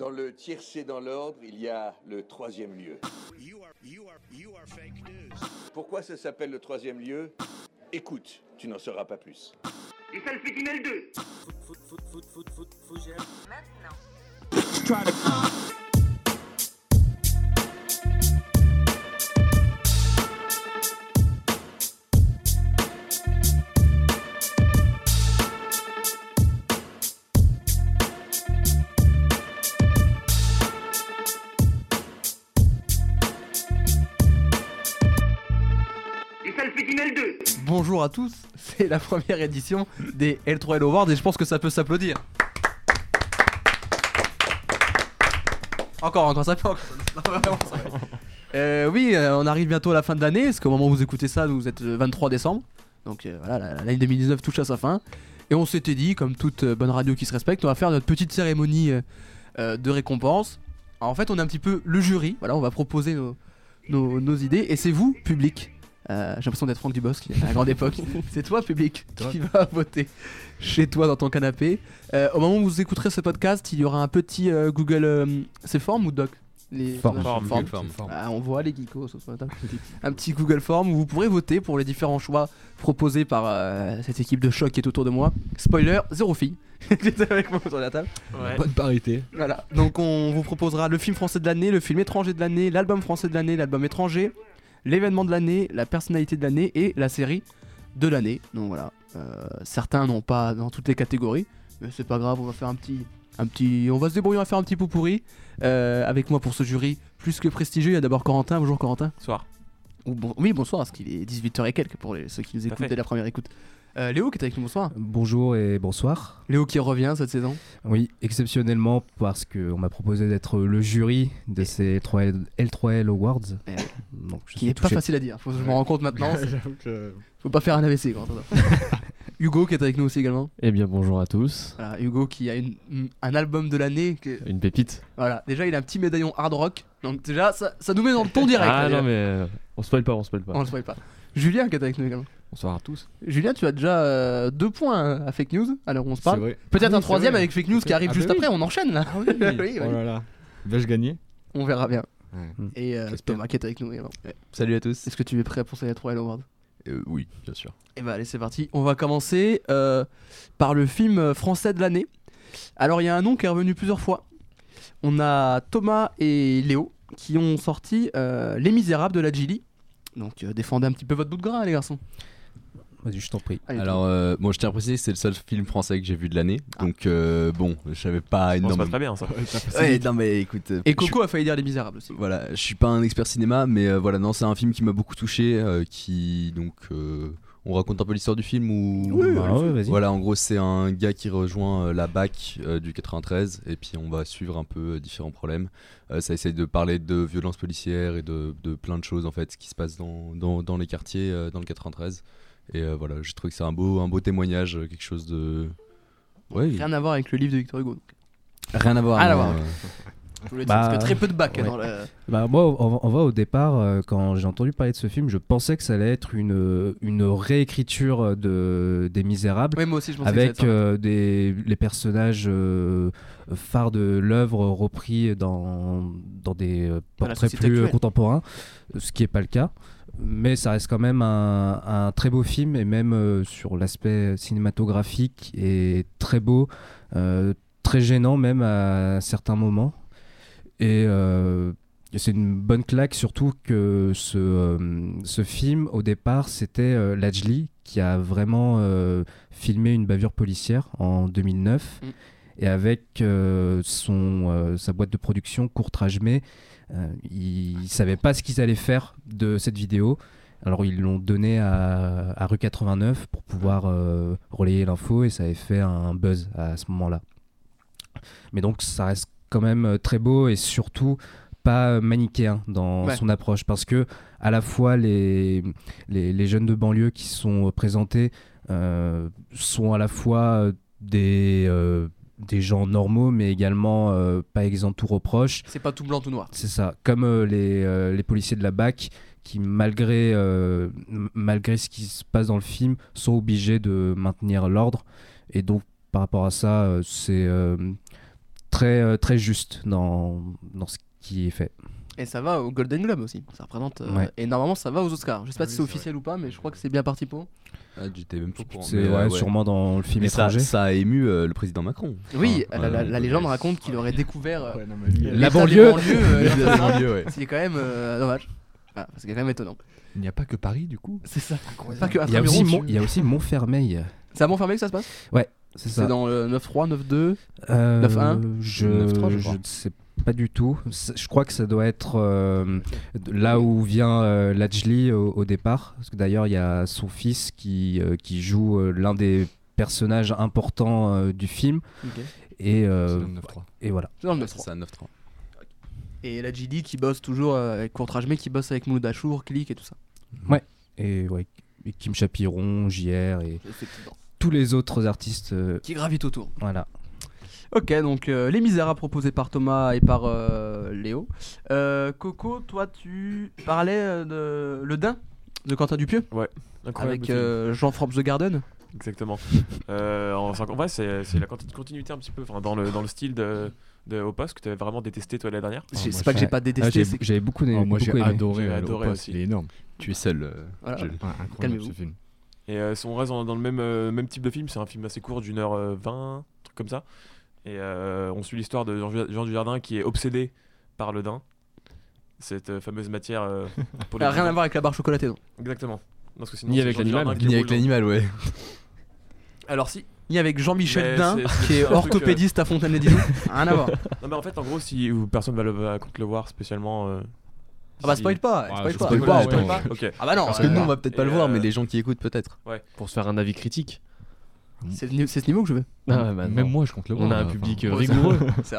Dans le tiercé dans l'ordre, il y a le troisième lieu. Pourquoi ça s'appelle le troisième lieu? Écoute, tu n'en sauras pas plus. Et ça le fait 2 Bonjour à tous, c'est la première édition des L3L Awards et je pense que ça peut s'applaudir. Encore, encore, ça peut. Euh, oui, euh, on arrive bientôt à la fin de l'année, parce qu'au moment où vous écoutez ça, vous êtes le 23 décembre. Donc euh, voilà, l'année 2019 touche à sa fin. Et on s'était dit, comme toute bonne radio qui se respecte, on va faire notre petite cérémonie de récompense. en fait, on est un petit peu le jury, voilà, on va proposer nos, nos idées, et c'est vous, public, euh, j'ai l'impression d'être Franck Dubosc à la grande époque. C'est toi, public, qui va voter chez toi dans ton canapé. Euh, au moment où vous écouterez ce podcast, il y aura un petit euh, Google. c'est Form ou Doc? Les form, form, ah, on voit les geekos un petit Google Form où vous pourrez voter pour les différents choix proposés par cette équipe de choc qui est autour de moi. Spoiler, zéro fille. avec moi sur la table. Bonne parité. Voilà. Donc on vous proposera le film français de l'année, le film étranger de l'année, l'album français de l'année, l'album étranger, l'événement de l'année, la personnalité de l'année et la série de l'année. Donc voilà, euh, certains n'ont pas dans toutes les catégories, mais c'est pas grave, on va faire un petit, un petit, on va se débrouiller, on va faire un petit pot pourri euh, avec moi pour ce jury plus que prestigieux. Il y a d'abord Corentin. Bonjour Corentin. Bonsoir. oui, bonsoir, parce qu'il est 18h et quelques pour ceux qui nous écoutent dès la première écoute. Euh, Léo qui est avec nous, bonsoir. Bonjour et bonsoir. Léo qui revient cette saison Oui, exceptionnellement parce qu'on m'a proposé d'être le jury de ces 3L, L3L Awards. Eh Donc, qui n'est pas facile à dire, faut, je me rends compte maintenant. Faut pas faire un AVC. Quoi, Hugo qui est avec nous aussi également. Eh bien bonjour à tous. Hugo qui a une, un album de l'année. Une pépite. Voilà, déjà il a un petit médaillon hard rock. Donc déjà ça, ça nous met dans le ton direct. ah non mais euh, on spoil pas, on spoil pas. On spoil pas. Julien qui est avec nous également. Bonsoir à tous. Julien, tu as déjà euh, deux points à fake news. Alors on se parle. Peut-être ah un troisième avec fake news qui arrive ah juste bah après. On enchaîne là. Ah oui. oui, Oh là là. Vais-je gagner? On verra bien. Et euh, Thomas qui est avec nous également. Salut à tous. Est-ce que tu es prêt pour ces 3 Awards euh, Oui, bien sûr. Et eh bah allez, c'est parti. On va commencer euh, par le film français de l'année. Alors il y a un nom qui est revenu plusieurs fois. On a Thomas et Léo qui ont sorti Les Misérables de la Gilly. Donc défendez un petit peu votre bout de gras les garçons. Vas-y, je t'en prie. Alors, euh, bon, je tiens à préciser, c'est le seul film français que j'ai vu de l'année. Ah. Donc, euh, bon, je savais pas énormément. c'est pas très bien ça. ouais, non, mais écoute. Euh, Et Coco a failli dire Les Misérables aussi. Voilà, je suis pas un expert cinéma, mais voilà, non, c'est un film qui m'a beaucoup touché. qui, donc. on raconte un peu l'histoire du film ou oui, bah, ouais, voilà en gros c'est un gars qui rejoint la BAC du 93 et puis on va suivre un peu différents problèmes ça essaye de parler de violences policières et de, de, plein de choses en fait qui se passent dans, dans, dans les quartiers dans le 93 et euh, voilà, j'ai trouvé que c'est un beau, un beau témoignage, euh, quelque chose de. Ouais, Rien à voir avec le livre de Victor Hugo. Rien à voir. Rien à voir. Bah, parce que très peu de bac dans le... bah, moi, on, va au départ, euh, quand j'ai entendu parler de ce film, je pensais que ça allait être une, une réécriture de, des Misérables. Oui, moi aussi, je avec des, les personnages phares de l'œuvre repris dans, dans des portraits plus contemporains, ce qui n'est pas le cas mais ça reste quand même un, très beau film et même euh, sur l'aspect cinématographique est très beau, euh, très gênant même à certains moments. Et euh, c'est une bonne claque surtout que ce, ce film au départ c'était Lajli qui a vraiment filmé une bavure policière en 2009 mm. et avec son, sa boîte de production Courtrage-Mais euh, ils ne savaient pas ce qu'ils allaient faire de cette vidéo. Alors ils l'ont donné à, Rue 89 pour pouvoir euh, relayer l'info et ça avait fait un buzz à ce moment-là. Mais donc ça reste quand même euh, très beau et surtout pas manichéen dans son approche parce que à la fois les, les, jeunes de banlieue qui sont présentés sont à la fois des des gens normaux, mais également euh, pas exempts tout reproche. C'est pas tout blanc, tout noir. C'est ça. Comme euh, les, euh, les, policiers de la BAC, qui, malgré, malgré ce qui se passe dans le film, sont obligés de maintenir l'ordre. Et donc, par rapport à ça, c'est très, très juste dans, dans ce qui est fait. Et ça va au Golden Globe aussi. Ça représente. Et normalement, ça va aux Oscars. Je sais pas si c'est officiel ou pas, mais je crois que c'est bien parti pour. Ah, j'étais même pas courant. C'est ouais, sûrement dans le film étranger. Ça, ça, a ému le président Macron. Oui, la, légende raconte qu'il aurait découvert la banlieue. C'est quand même dommage. Ah, c'est quand même étonnant. Il n'y a pas que Paris du coup C'est ça. Pas que il, y a aussi il y a aussi Montfermeil. C'est à Montfermeil que ça se passe? Ouais, c'est ça. C'est dans le 9-3, 9-2, euh, 9-1 Je ne sais pas du tout. Je crois que ça doit être euh, là où vient euh, Lajli au, départ. Parce que d'ailleurs, il y a son fils qui, euh, qui joue l'un des personnages importants du film. Et, et voilà. C'est dans le 9-3. 9-3. Et la GD qui bosse toujours avec Courtrage mais qui bosse avec Mouloud Achour, Click et tout ça. Ouais. Et, ouais. Kim Chapiron, JR et tous les autres artistes qui gravitent autour. Voilà. Ok, donc euh, Les Misérables proposés par Thomas et par euh, Léo. Euh, Coco, toi tu parlais de Le Dain de Quentin Dupieux Ouais, Avec Jean Forbes The Garden Exactement. en, en vrai, c'est la continuité un petit peu dans le, dans le style de, de Opus que tu avais vraiment détesté toi l'année dernière. c'est pas que j'ai pas détesté. Ah, j'avais beaucoup aimé. moi j'ai adoré, adoré aussi. Il est énorme. Tu es seul. Calmez-vous. ce film. Et on reste dans, le même, même type de film. C'est un film assez court, d'une heure vingt, truc comme ça. Et euh, on suit l'histoire de Jean, Dujardin qui est obsédé par le daim, cette euh, fameuse matière. Euh, pour rien à voir avec la barre chocolatée, non Exactement. Parce que ni avec l'animal, ni avec l'animal, ouais. Alors si, ni avec Jean-Michel Dain, qui est orthopédiste à Fontaine-les-Dijon. Rien à voir. Non, mais en fait, en gros, si personne va, le, va compte le voir spécialement. Ah bah spoil pas, spoil pas. Spoil pas, spoil pas. Ah bah non. Parce que nous on va peut-être pas le voir, mais les gens qui écoutent peut-être. Ouais. Pour se faire un avis critique. C'est ce niveau que je veux. Ah bah Même moi, je compte le voir. On a un public euh, rigoureux. C'est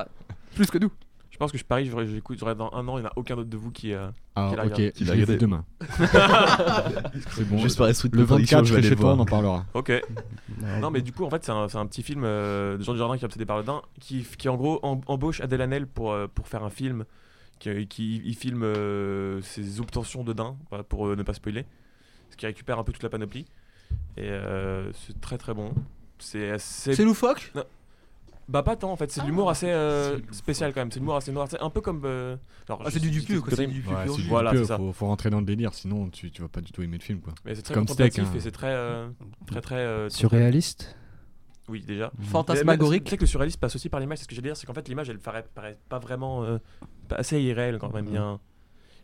Plus que nous. Je pense que je parie, j'écouterai dans un an, il n'y en a aucun autre de vous qui. Euh, ah, ok, il va regarder demain. c'est bon. Juste par esprit de Le 24, je vais chez toi, on en parlera. Ok. non, mais du coup, en fait, c'est un, un, petit film euh, de Jean Dujardin qui est obsédé par le daim, qui, qui en gros embauche Adèle Hanel pour, pour faire un film. Qui, qui il filme ses obtentions de daim, pour ne pas spoiler. Ce qui récupère un peu toute la panoplie. Et euh, c'est très très bon. C'est assez. C'est loufoque? Bah pas tant en fait, c'est de l'humour assez euh, spécial quand même, c'est de l'humour assez noir, c'est un peu comme... Euh, ah, c'est du Dupieux quoi, c'est du Dupieux. voilà, c'est ça. Faut, faut, rentrer dans le délire, sinon tu, tu vas pas du tout aimer le film quoi. Mais c'est très comme steak, hein. et c'est très... très très... Surréaliste? Oui, déjà. Fantasmagorique. Tu sais que le surréalisme passe aussi par l'image. C'est ce que j'allais dire, c'est qu'en fait, l'image, elle paraît, paraît pas vraiment. assez irréelle quand même. Il y, a un,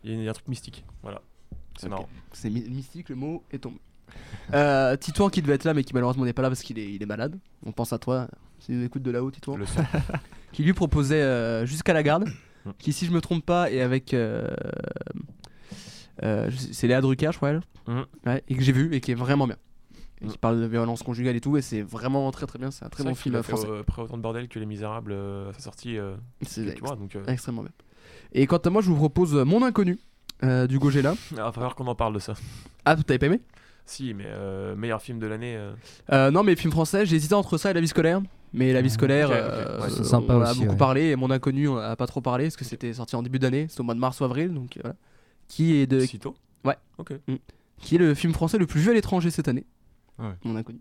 il y a un truc mystique. Voilà. C'est marrant. C'est mystique, le mot est tombé. Euh, Titouan qui devait être là mais qui malheureusement n'est pas là parce qu'il est, il est malade. On pense à toi, si vous écoute de là-haut Titouan. qui lui proposait euh, Jusqu'à la garde, mm. qui si je me trompe pas est avec... Euh, c'est Léa Drucker je crois elle. Mm. Ouais, et que j'ai vu et qui est vraiment bien. Et mm. qui parle de violence conjugale et tout et c'est vraiment très très bien. C'est un très bon film français. Après autant de bordel que Les Misérables à sa sortie. c'est extrêmement bien. Et quant à moi je vous propose Mon Inconnu. du Gogela. Il va falloir qu'on en parle de ça. Ah, t'avais pas aimé? Si, mais euh, meilleur film de l'année. Euh. Euh, non, mais film français, j'ai hésité entre ça et La vie scolaire. Mais La vie scolaire, c'est sympa on a beaucoup parlé et Mon Inconnu, on a pas trop parlé parce que c'était sorti en début d'année, c'était au mois de mars ou avril. Donc voilà. Qui est de. tôt Ouais. Ok. Mm. Qui est le film français le plus vu à l'étranger cette année. Ouais. Mon Inconnu.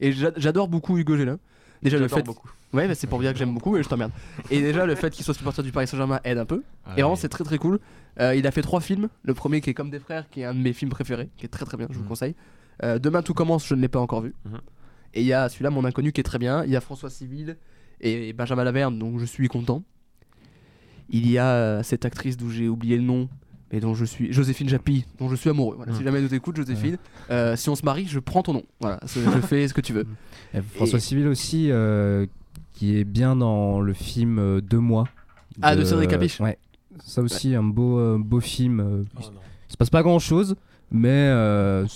Et j'adore beaucoup Hugo Gélin. Déjà le fait. Beaucoup. Ouais, bah, c'est pour dire que j'aime beaucoup et je t'emmerde. Et déjà le fait qu'il soit supporter du Paris Saint-Germain aide un peu. et vraiment, c'est très très cool. il a fait trois films. Le premier qui est Comme des frères, qui est un de mes films préférés, qui est très très bien, je vous mm. conseille. Euh, Demain tout commence, je ne l'ai pas encore vu. Mhm. Et il y a celui-là, Mon Inconnu, qui est très bien. Il y a François Civil et Benjamin Laverne, donc je suis content. Il y a euh, cette actrice d'où j'ai oublié le nom, mais dont je suis Joséphine Japy, dont je suis amoureux. Voilà, Si mhm. jamais nous écoutes, Joséphine, euh, si on se marie, je prends ton nom. Voilà, je fais ce que tu veux. François Civil aussi, qui est bien dans le film Deux mois. Ah, de Cédric Capiche Ouais. Ça aussi, un beau, beau film. Oh, il se passe pas grand chose, mais euh,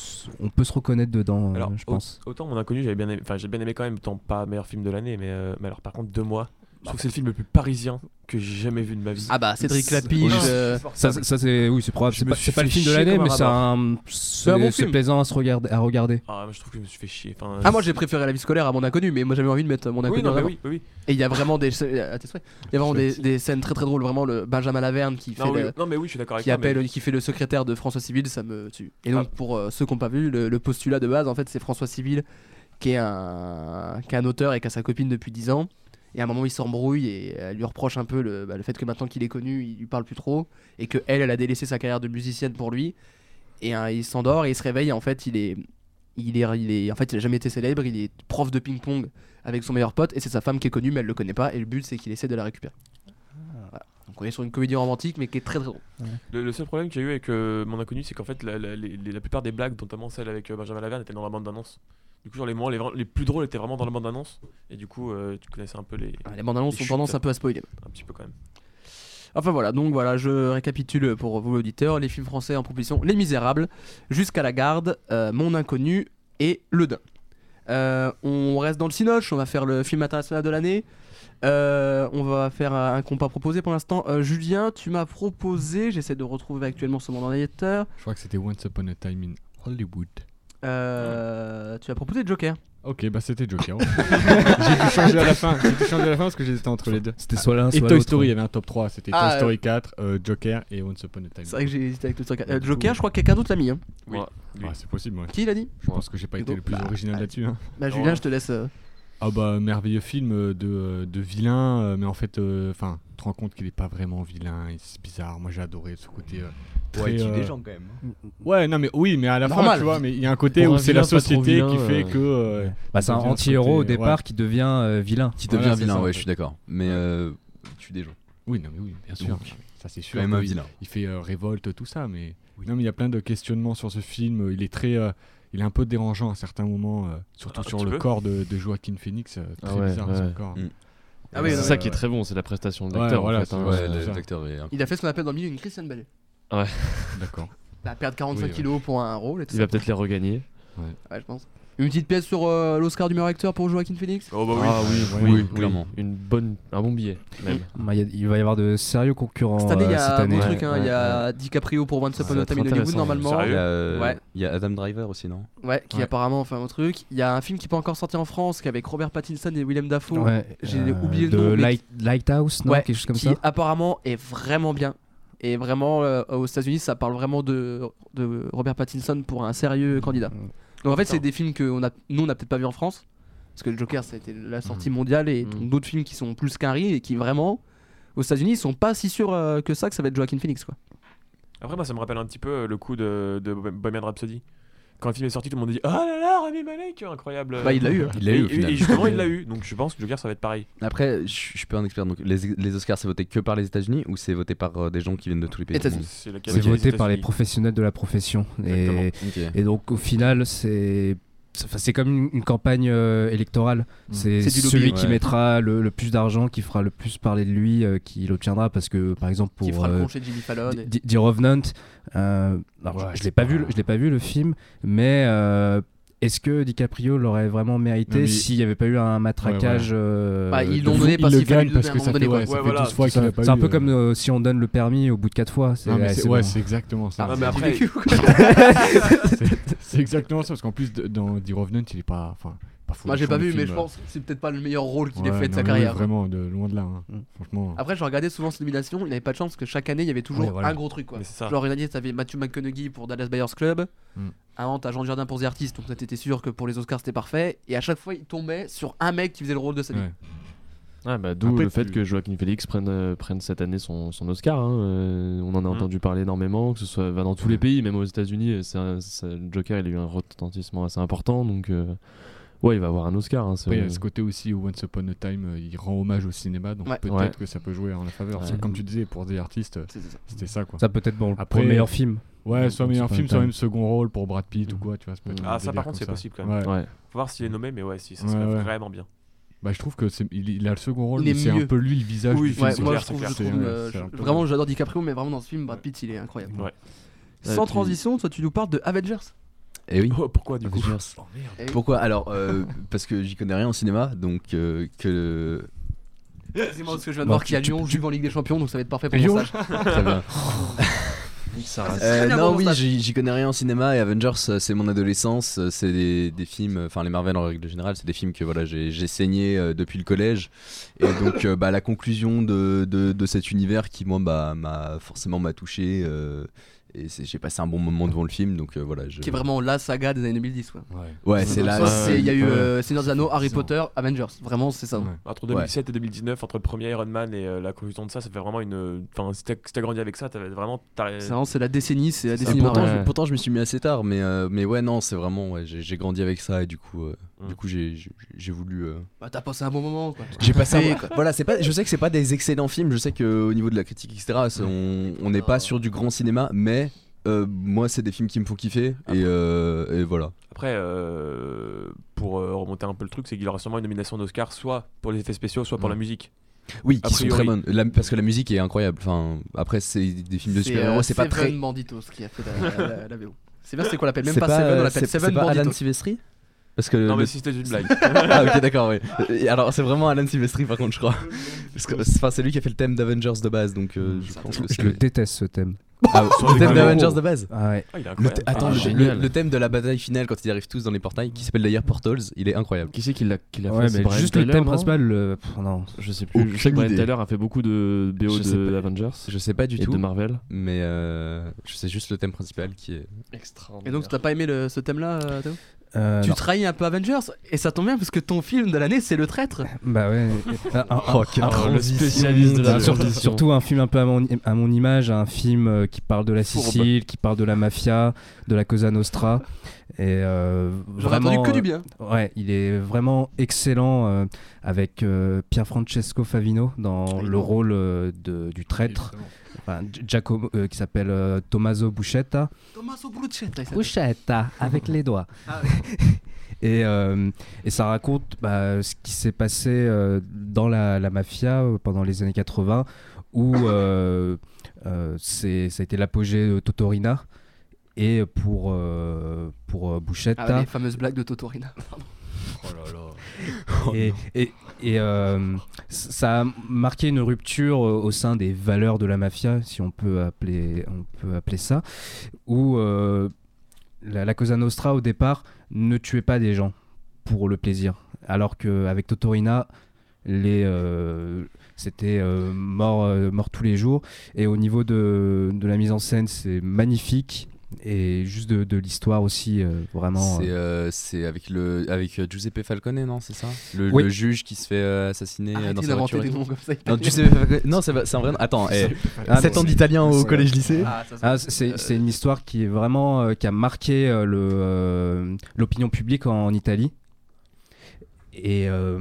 on peut se reconnaître dedans, euh, je pense. Autant mon inconnu, j'avais bien, aimé, enfin j'ai bien aimé quand même, tant pas meilleur film de l'année, mais, euh, mais alors par contre deux mois, je trouve que c'est le film le plus parisien que j'ai jamais vu de ma vie. Ah bah Cédric Lapiche. Euh, ça, ça c'est oui c'est probable. C'est pas, le film de l'année, mais c'est un c'est plaisant à se regarder à regarder. Ah moi je trouve que je me suis fait chier. Enfin, ah moi j'ai préféré la vie scolaire à mon inconnu, mais moi j'avais envie de mettre mon inconnu. Oui, non, oui, oui, Et il y a vraiment des il y a vraiment des, des, scènes très très drôles. Vraiment le Benjamin Laverne qui fait non, mais oui je suis d'accord qui appelle qui fait le secrétaire de François Civil, ça me tue. Et donc ah. pour euh, ceux qui n'ont pas vu le postulat de base en fait c'est François Civil qui est un qui est un auteur et qui a sa copine depuis 10 ans Et à un moment, il s'embrouille et elle lui reproche un peu le, bah, le fait que maintenant qu'il est connu, il lui parle plus trop. Et que elle, elle a délaissé sa carrière de musicienne pour lui. Et hein, il s'endort et il se réveille. Et en fait, il est, il est, il est, en fait, il a jamais été célèbre. Il est prof de ping-pong avec son meilleur pote. Et c'est sa femme qui est connue, mais elle le connaît pas. Et le but, c'est qu'il essaie de la récupérer. Voilà. Donc on est sur une comédie romantique, mais qui est très très drôle. Le, le seul problème qu'il y a eu avec euh, Mon Inconnu, c'est qu'en fait, la plupart des blagues, notamment celle avec euh, Benjamin Laverne, étaient dans la bande d'annonce. Du coup, genre, les moments les, les plus drôles étaient vraiment dans la bande d'annonce. Et du coup, euh, tu connaissais un peu les. Ah, Les bandes annonces Les ont tendance un peu à spoiler. Un petit peu quand même. Enfin voilà, donc voilà, je récapitule pour vous auditeurs les films français en proposition Les Misérables, Jusqu'à la garde, euh, Mon Inconnu et Le Dain. Euh, on reste dans le Cinoche, on va faire le film international de l'année. Euh, on va faire un compas proposé pour l'instant. Euh, Julien, tu m'as proposé, j'essaie de retrouver actuellement sur mon ordinateur. Je crois que c'était Once Upon a Time in Hollywood. Euh, Tu as proposé Joker. Ok, bah c'était Joker. j'ai dû changer à la fin. J'ai dû changer à la fin parce que j'étais entre les deux. C'était soit l'un, Et soit Toy l'autre. Story, il y avait un top 3. C'était Ah, Toy Story 4, euh, Joker et Once Upon a Time. C'est vrai que j'ai hésité avec le Joker. Euh, Joker, je crois que quelqu'un d'autre l'a mis. hein. Oui. Ah, c'est possible, ouais. Qui l'a dit Je pense que j'ai pas été le plus Bah, original bah, là-dessus. hein. Bah Julien, je te laisse. euh, Ah bah merveilleux film euh, de, euh, de vilain, euh, mais en fait, enfin, tu te rends compte qu'il est pas vraiment vilain, et c'est bizarre. Moi j'ai adoré ce côté. euh, très, Ouais, il tue euh, des gens quand même. Ouais, non mais oui, mais à la fin, Normal. tu vois, mais il y a un côté Pour où c'est la société vilain, qui fait que. euh, Bah, c'est un anti-héros au départ ouais. qui devient euh, vilain. Qui devient vilain, ça, en ouais, fait. je suis d'accord. Mais euh, il tue des gens. Oui, non mais oui, bien sûr. Donc, Ça c'est sûr. Quand même un il- vilain. Il fait euh, révolte, tout ça, mais non mais il y a plein de questionnements sur ce film. Il est très, euh, il est un peu dérangeant à certains moments, euh, surtout Un sur le corps de, de Joaquin Phoenix, euh, Ah très ouais, bizarre ouais. son corps. Mm. Ah oui, c'est ça qui est très bon, c'est la prestation de l'acteur. voilà, en fait, c'est- hein. Il a fait ce qu'on appelle dans le milieu une Christian Bale. D'accord. Bah, perdre 45 Oui, ouais. kilos pour un rôle et tout Il ça. va peut-être les regagner. Ouais, je pense. Une petite pièce sur euh, l'Oscar du meilleur acteur pour Joaquin Phoenix? Oh bah oui. Ah oui, Ouais, oui, oui, clairement. Une bonne, un bon billet même. Bah, il y a- il va y avoir de sérieux concurrents Cette année, il y euh, a cette un année. bon Ouais, truc. hein. Il y ouais, a DiCaprio pour Once Upon a Time in Hollywood, intéressant. normalement. Il y, a, Ouais. il y a Adam Driver aussi, non? Ouais, qui Ouais. apparemment fait un truc. Il y a un film qui peut encore sortir en France, qui est avec Robert Pattinson et Willem Dafoe. Ouais, J'ai euh, oublié le de nom, mais Light- Lighthouse, non? Ouais, Quelque chose comme qui ça? apparemment est vraiment bien. Et vraiment, euh, aux États-Unis, ça parle vraiment de, de Robert Pattinson pour un sérieux candidat. Donc en fait, c'est des films que on a, nous, on n'a peut-être pas vu en France. Parce que le Joker, ça a été la sortie Mhm. mondiale et d'autres films qui sont plus qu'un riz et qui vraiment, aux États-Unis, ils sont pas si sûrs euh, que ça que ça va être Joaquin Phoenix. Quoi. Après, moi, ça me rappelle un petit peu euh, le coup de, de Bohemian Rhapsody. Quand le film est sorti, tout le monde dit Oh là là, Rami Malek, incroyable. Bah, il l'a eu. hein. Il l'a eu Et- au final. Et justement, il l'a eu. Donc je pense que Joker, ça va être pareil. Après, je je suis pas un expert. Donc, les, les Oscars, c'est voté que par les États-Unis ou c'est voté par euh, des gens qui viennent de tous les pays C'est voté par les professionnels de la profession. Exactement. Et, donc au final, c'est c'est comme une, une campagne euh, électorale. C'est C'est celui qui Ouais. mettra le, le plus d'argent, qui fera le plus parler de lui, euh, qui l'obtiendra. Parce que par exemple pour Qui fera le euh, con chez Jimmy Fallon. et- D- The Revenant, euh, alors, Ouais, je- je c'est l'ai pas pas- vu, le- je l'ai pas vu le film, mais euh, est-ce que DiCaprio l'aurait vraiment mérité s'il n'y avait pas eu un matraquage euh, Bah, ils l'ont donné parce qu'il fallait parce que ça fait, ouais, ça Ouais, fait voilà, 12 fois qu'il a pas eu. C'est un peu euh, comme euh, si on donne le permis au bout de 4 fois. C'est Non, mais ouais, c'est c'est ouais, bon. c'est exactement ça. Ah, mais après. C'est- exactement ça parce qu'en plus de- dans The Revenant, il est pas, enfin, pas fou. Moi, j'ai pas vu, mais je pense que c'est peut-être pas le meilleur rôle qu'il ait fait de sa carrière. Vraiment, de loin de là. hein. Mm. Franchement. Après, je regardais souvent cette nomination, il n'avait pas de chance parce que chaque année, il y avait toujours Ouais, voilà. un gros truc. Quoi. Mais c'est ça. Genre, une année, t'avais Matthew McConaughey pour Dallas Buyers Club. Mm. Avant, t'as Jean Jardin pour The Artist, donc t'étais sûr que pour les Oscars, c'était parfait. Et à chaque fois, il tombait sur un mec qui faisait le rôle de sa vie. Ouais. Ah, bah, D'où le fait tu- que Joaquin Phoenix prenne, euh, prenne cette année son, son Oscar. hein. Euh, on en a Mhm. entendu parler énormément, que ce soit bah, dans tous les pays, même aux États-Unis. euh, Joker, il a eu un retentissement assez important. Donc, euh, ouais, il va avoir un Oscar. hein, Après, il y a ce côté aussi où Once Upon a Time, il rend hommage au cinéma, donc Ouais. peut-être Ouais. que ça peut jouer en la faveur. Ouais. Comme tu disais, pour des artistes, c'était ça quoi. Ça peut être bon pour Après- le meilleur film. Ouais, soit Once meilleur film, soit même second rôle pour Brad Pitt ou Mhm. quoi, tu vois. ça peut être un Ah, ça, par contre, c'est possible quand Ouais. Ouais. Faut voir s'il est nommé, mais ouais, si, ça Ouais, serait ouais. vraiment bien. Bah, je trouve que c'est, il, il a le second rôle, Il mais est c'est un peu lui le visage Oui, du film. Ouais, c'est moi, clair, je c'est trouve, clair. je C'est- trouve, ouais, euh, je- peu- vraiment, j'adore DiCaprio, mais vraiment dans ce film, Brad Pitt, il est incroyable. Ouais. Sans puis- transition, toi, tu nous parles de Avengers. Et oui. Oh, pourquoi du coup Avengers. Eh. Pourquoi? Alors, euh, parce que j'y connais rien en cinéma, donc euh, que. C'est moi parce que je viens de voir qu'il y a Lyon joue en Ligue des Champions, donc ça va être parfait pour Lyon mon stage. Très bien. Ça Ah, reste- Euh, non, oui, j'y connais rien en cinéma et Avengers, euh, c'est mon adolescence. euh, C'est des, des films, enfin les Marvel en règle générale, c'est des films que voilà, j'ai saigné depuis le collège. Et donc, euh, bah, la conclusion de, de, de cet univers qui, moi, bah, m'a forcément m'a touché. euh, et c'est- j'ai passé un bon moment devant le film, donc euh, voilà. Je... Qui est vraiment la saga des années 2010. quoi. Ouais, c'est là. Il y a eu ouais. euh, Seigneur des Anneaux, Harry Potter, Avengers. Vraiment, c'est ça. Ouais. Entre 2007 et 2019, entre le premier Iron Man et euh, la conclusion de ça, ça fait vraiment une. Enfin, si t'as grandi avec ça, t'avais vraiment. t'as- C'est vraiment, c'est la décennie, c'est la décennie pourtant. Ouais. je, pourtant, je me suis mis assez tard, mais, euh, mais ouais, non, c'est vraiment. ouais, j'ai grandi avec ça et du coup. Du coup j'ai voulu. euh, Bah, t'as passé un bon moment, quoi. J'ai passé. Un-. Voilà, c'est pas. Je sais que c'est pas des excellents films. Je sais que au niveau de la critique, etc. c'est- On n'est pas sur du grand cinéma, mais euh, moi, c'est des films qui me font kiffer et, euh, et voilà. Après, euh, pour euh, remonter un peu le truc, c'est qu'il y aura sûrement une nomination d'Oscar, soit pour les effets spéciaux, soit pour Mm. la musique. Oui, qui sont très bonnes. La- parce que la musique est incroyable. Enfin, après, c'est des films de super-héros, c'est pas Seven très. Banditos qui a fait la, la, la VO. C'est bien, c'est quoi on l'appelle Même C'est pas, Seven, on c'est- l'appelle c'est Seven pas Alan. Silvestri? Parce que Non, le- mais si c'était une blague. ah ok d'accord oui. Alors c'est vraiment Alan Silvestri par contre je crois. Parce que enfin, c'est lui qui a fait le thème d'Avengers de base donc euh, je Ça, pense que Je c'est le déteste ce thème. Ah, Sur le thème d'Avengers de base. Ah ouais. Ah, il est Le attends, Ah, le- génial. le, le thème de la bataille finale quand ils arrivent tous dans les portails, qui s'appelle d'ailleurs Portals, il est incroyable. Qui c'est qui l'a qui Ouais, fait C'est mais juste le thème non principal, le... pff, non. Je sais plus. Je sais que Brian. Tyler a fait beaucoup de BO de. Avengers Je sais pas du et tout, de Marvel. mais euh, je sais juste le thème principal qui est. Extraordinaire. Et donc, t'as pas aimé le- ce thème-là, euh, Théo? Euh, Tu non. trahis un peu Avengers et ça tombe bien parce que ton film de l'année c'est Le Traître. Bah ouais. Un- un- Oh, quelle un- le spécialiste de la surtout, surtout un film un peu à mon, à mon image, un film euh, qui parle de la Fourbe. Sicile, qui parle de la mafia, de la Cosa Nostra. Et euh, J'aurais vraiment, entendu que du bien. euh, Ouais, il est vraiment excellent euh, avec euh, Pierre-Francesco Favino dans le rôle euh, de, du traître, enfin, Gi- Giacomo, euh, qui s'appelle euh, Tommaso Buscetta. Tommaso. Buscetta, avec les doigts. Ah Et, euh, et ça raconte bah, ce qui s'est passé euh, dans la, la mafia pendant les années 80, où euh, euh, c'est- ça a été l'apogée de Totorina. Et pour, euh, pour euh, Buscetta, Ah, les fameuses blagues de Totorina. et, et, et, euh, ça a marqué une rupture au sein des valeurs de la mafia, si on peut appeler, on peut appeler ça, où euh, la, la Cosa Nostra, au départ, ne tuait pas des gens pour le plaisir. Alors qu'avec Totorina, les, euh, c'était euh, mort, euh, mort tous les jours. Et au niveau de, de la mise en scène, c'est magnifique. Et juste de, de l'histoire aussi, euh, vraiment. C'est euh, euh, c'est avec le avec Giuseppe Falcone non c'est ça? Le, Oui. le juge qui se fait euh, assassiner euh, dans Arrêtez sa voiture. et des noms comme ça. Non Giuseppe Falcone non c'est c'est un vrai. Attends eh, Ah, 7 ans d'italien au collège lycée. Ah, Ah, c'est c'est une histoire qui est vraiment euh, qui a marqué euh, le euh, l'opinion publique en, en Italie. Et, euh,